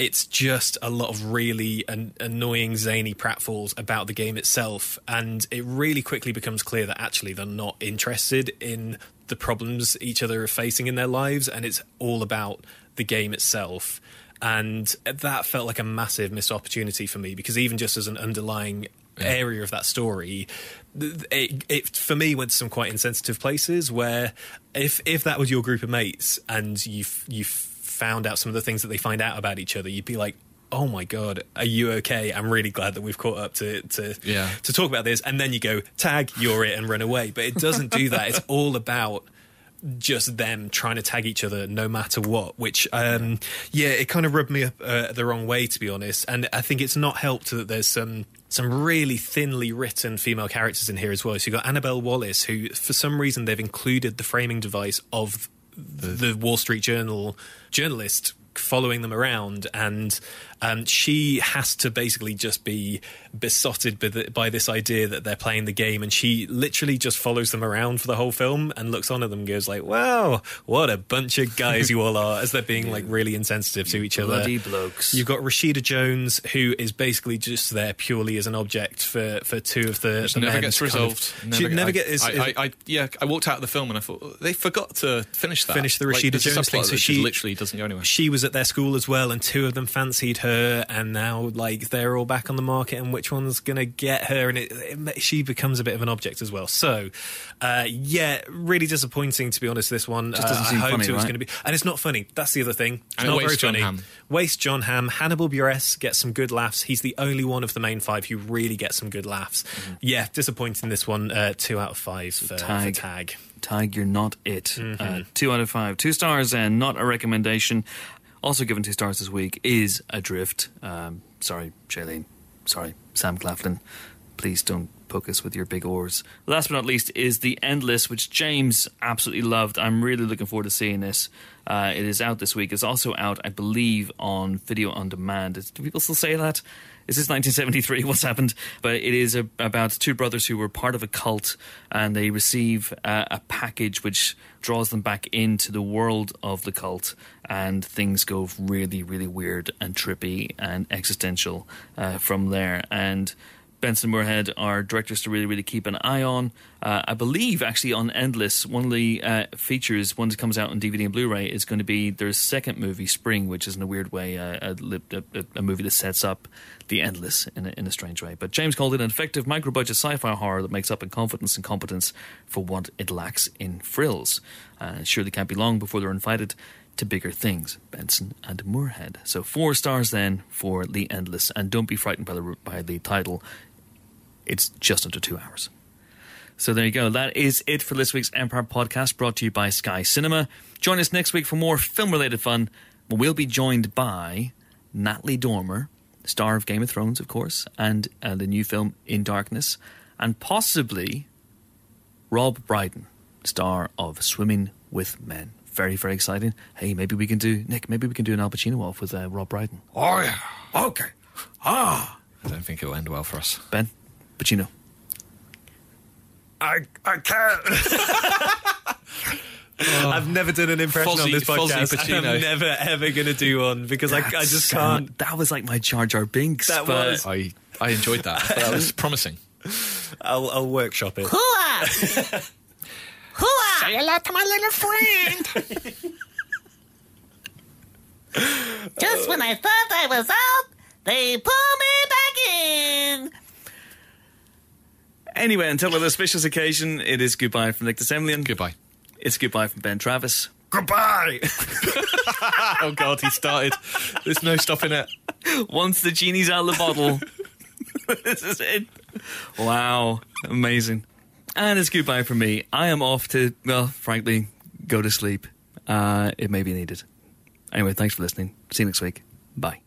it's just a lot of really an- annoying, zany pratfalls about the game itself, and it really quickly becomes clear that actually they're not interested in the problems each other are facing in their lives, and it's all about the game itself. And that felt like a massive missed opportunity for me because even just as an underlying area of that story, it, it, for me went to some quite insensitive places where if if that was your group of mates and you you found out some of the things that they find out about each other, you'd be like, oh my god are you okay? I'm really glad that we've caught up to to yeah. to talk about this. And then you go tag you're it and run away. But it doesn't do that. It's all about just them trying to tag each other no matter what which um yeah it kind of rubbed me up uh, the wrong way to be honest. And i think it's not helped that there's some some really thinly written female characters in here as well. So you've got annabelle wallis who for some reason they've included the framing device of the, the Wall Street Journal journalist following them around, and um, she has to basically just be besotted by, the, by, this idea that they're playing the game, and she literally just follows them around for the whole film and looks on at them and goes like, "Wow, what a bunch of guys you all are!" As they're being like really insensitive to each other. Bloody blokes. You've got Rashida Jones, who is basically just there purely as an object for, for two of the. the never gets resolved. Of, never, she never gets. I, I, I, yeah, I walked out of the film and I thought they forgot to finish that. Finish the Rashida like, Jones thing. So she literally doesn't go anywhere. She was at their school as well, and two of them fancied her, and now like they're all back on the market, and which one's going to get her? And it, it, she becomes a bit of an object as well. So, uh, yeah, really disappointing to be honest. This one just doesn't uh, seem I hoped funny, it was right? going to be, and it's not funny. That's the other thing. It's And not it very wastes Jon funny. Hamm. Waste Jon Hamm. Hannibal Buress gets some good laughs. He's the only one of the main five who really gets some good laughs. Mm-hmm. Yeah, disappointing this one. Uh, two out of five for Tag. For tag. Tag, you're not it. Mm-hmm. Uh, two out of five. Two stars and not a recommendation. Also given two stars this week is Adrift. Um, sorry, Shailene. Sorry, Sam Claflin. Please don't poke us with your big oars. Last but not least is The Endless, which James absolutely loved. I'm really looking forward to seeing this. Uh, it is out this week. It's also out, I believe, on video on demand. Do people still say that? Is this 1973? What's happened? But it is a, about two brothers who were part of a cult and they receive uh, a package which draws them back into the world of the cult and things go really, really weird and trippy and existential uh, from there. And Benson Moorhead are directors to really, really keep an eye on. Uh, I believe, actually, on Endless, one of the uh, features, one that comes out on DVD and Blu ray, is going to be their second movie, Spring, which is in a weird way uh, a, a, a, movie that sets up the Endless in a, in a strange way. But James called it an effective micro budget sci fi horror that makes up in confidence and competence for what it lacks in frills. Uh, it surely can't be long before they're invited to bigger things, Benson and Moorhead. So four stars then for The Endless, and don't be frightened by the by the title. It's just under two hours. So there you go. That is it for this week's Empire podcast, brought to you by Sky Cinema. Join us next week for more film-related fun. We'll be joined by Natalie Dormer, star of Game of Thrones, of course, and uh, the new film In Darkness, and possibly Rob Brydon, star of Swimming with Men. Very, very exciting. Hey, maybe we can do Nick. Maybe we can do an Al Pacino off with uh, Rob Brydon. Oh yeah. Okay. Ah. I don't think it'll end well for us. Ben Pacino. I I can't. I've never done an impression on Fozzie- this Fozzie podcast. and I'm never ever going to do one because I, I just um, can't. that was like my Jar Jar Binks. That but was- I I enjoyed that. That was promising. I'll, I'll workshop it. Say hello to my little friend. Just when I thought I was out, they pull me back in. Anyway, until an auspicious occasion, it is goodbye from Nick Semlyen. Goodbye. It's goodbye from Ben Travis. Goodbye. Oh God, he started. There's no stopping it. Once the genie's out of the bottle, this is it. Wow, amazing. And it's goodbye from me. I am off to, well, frankly, go to sleep. Uh, it may be needed. Anyway, thanks for listening. See you next week. Bye.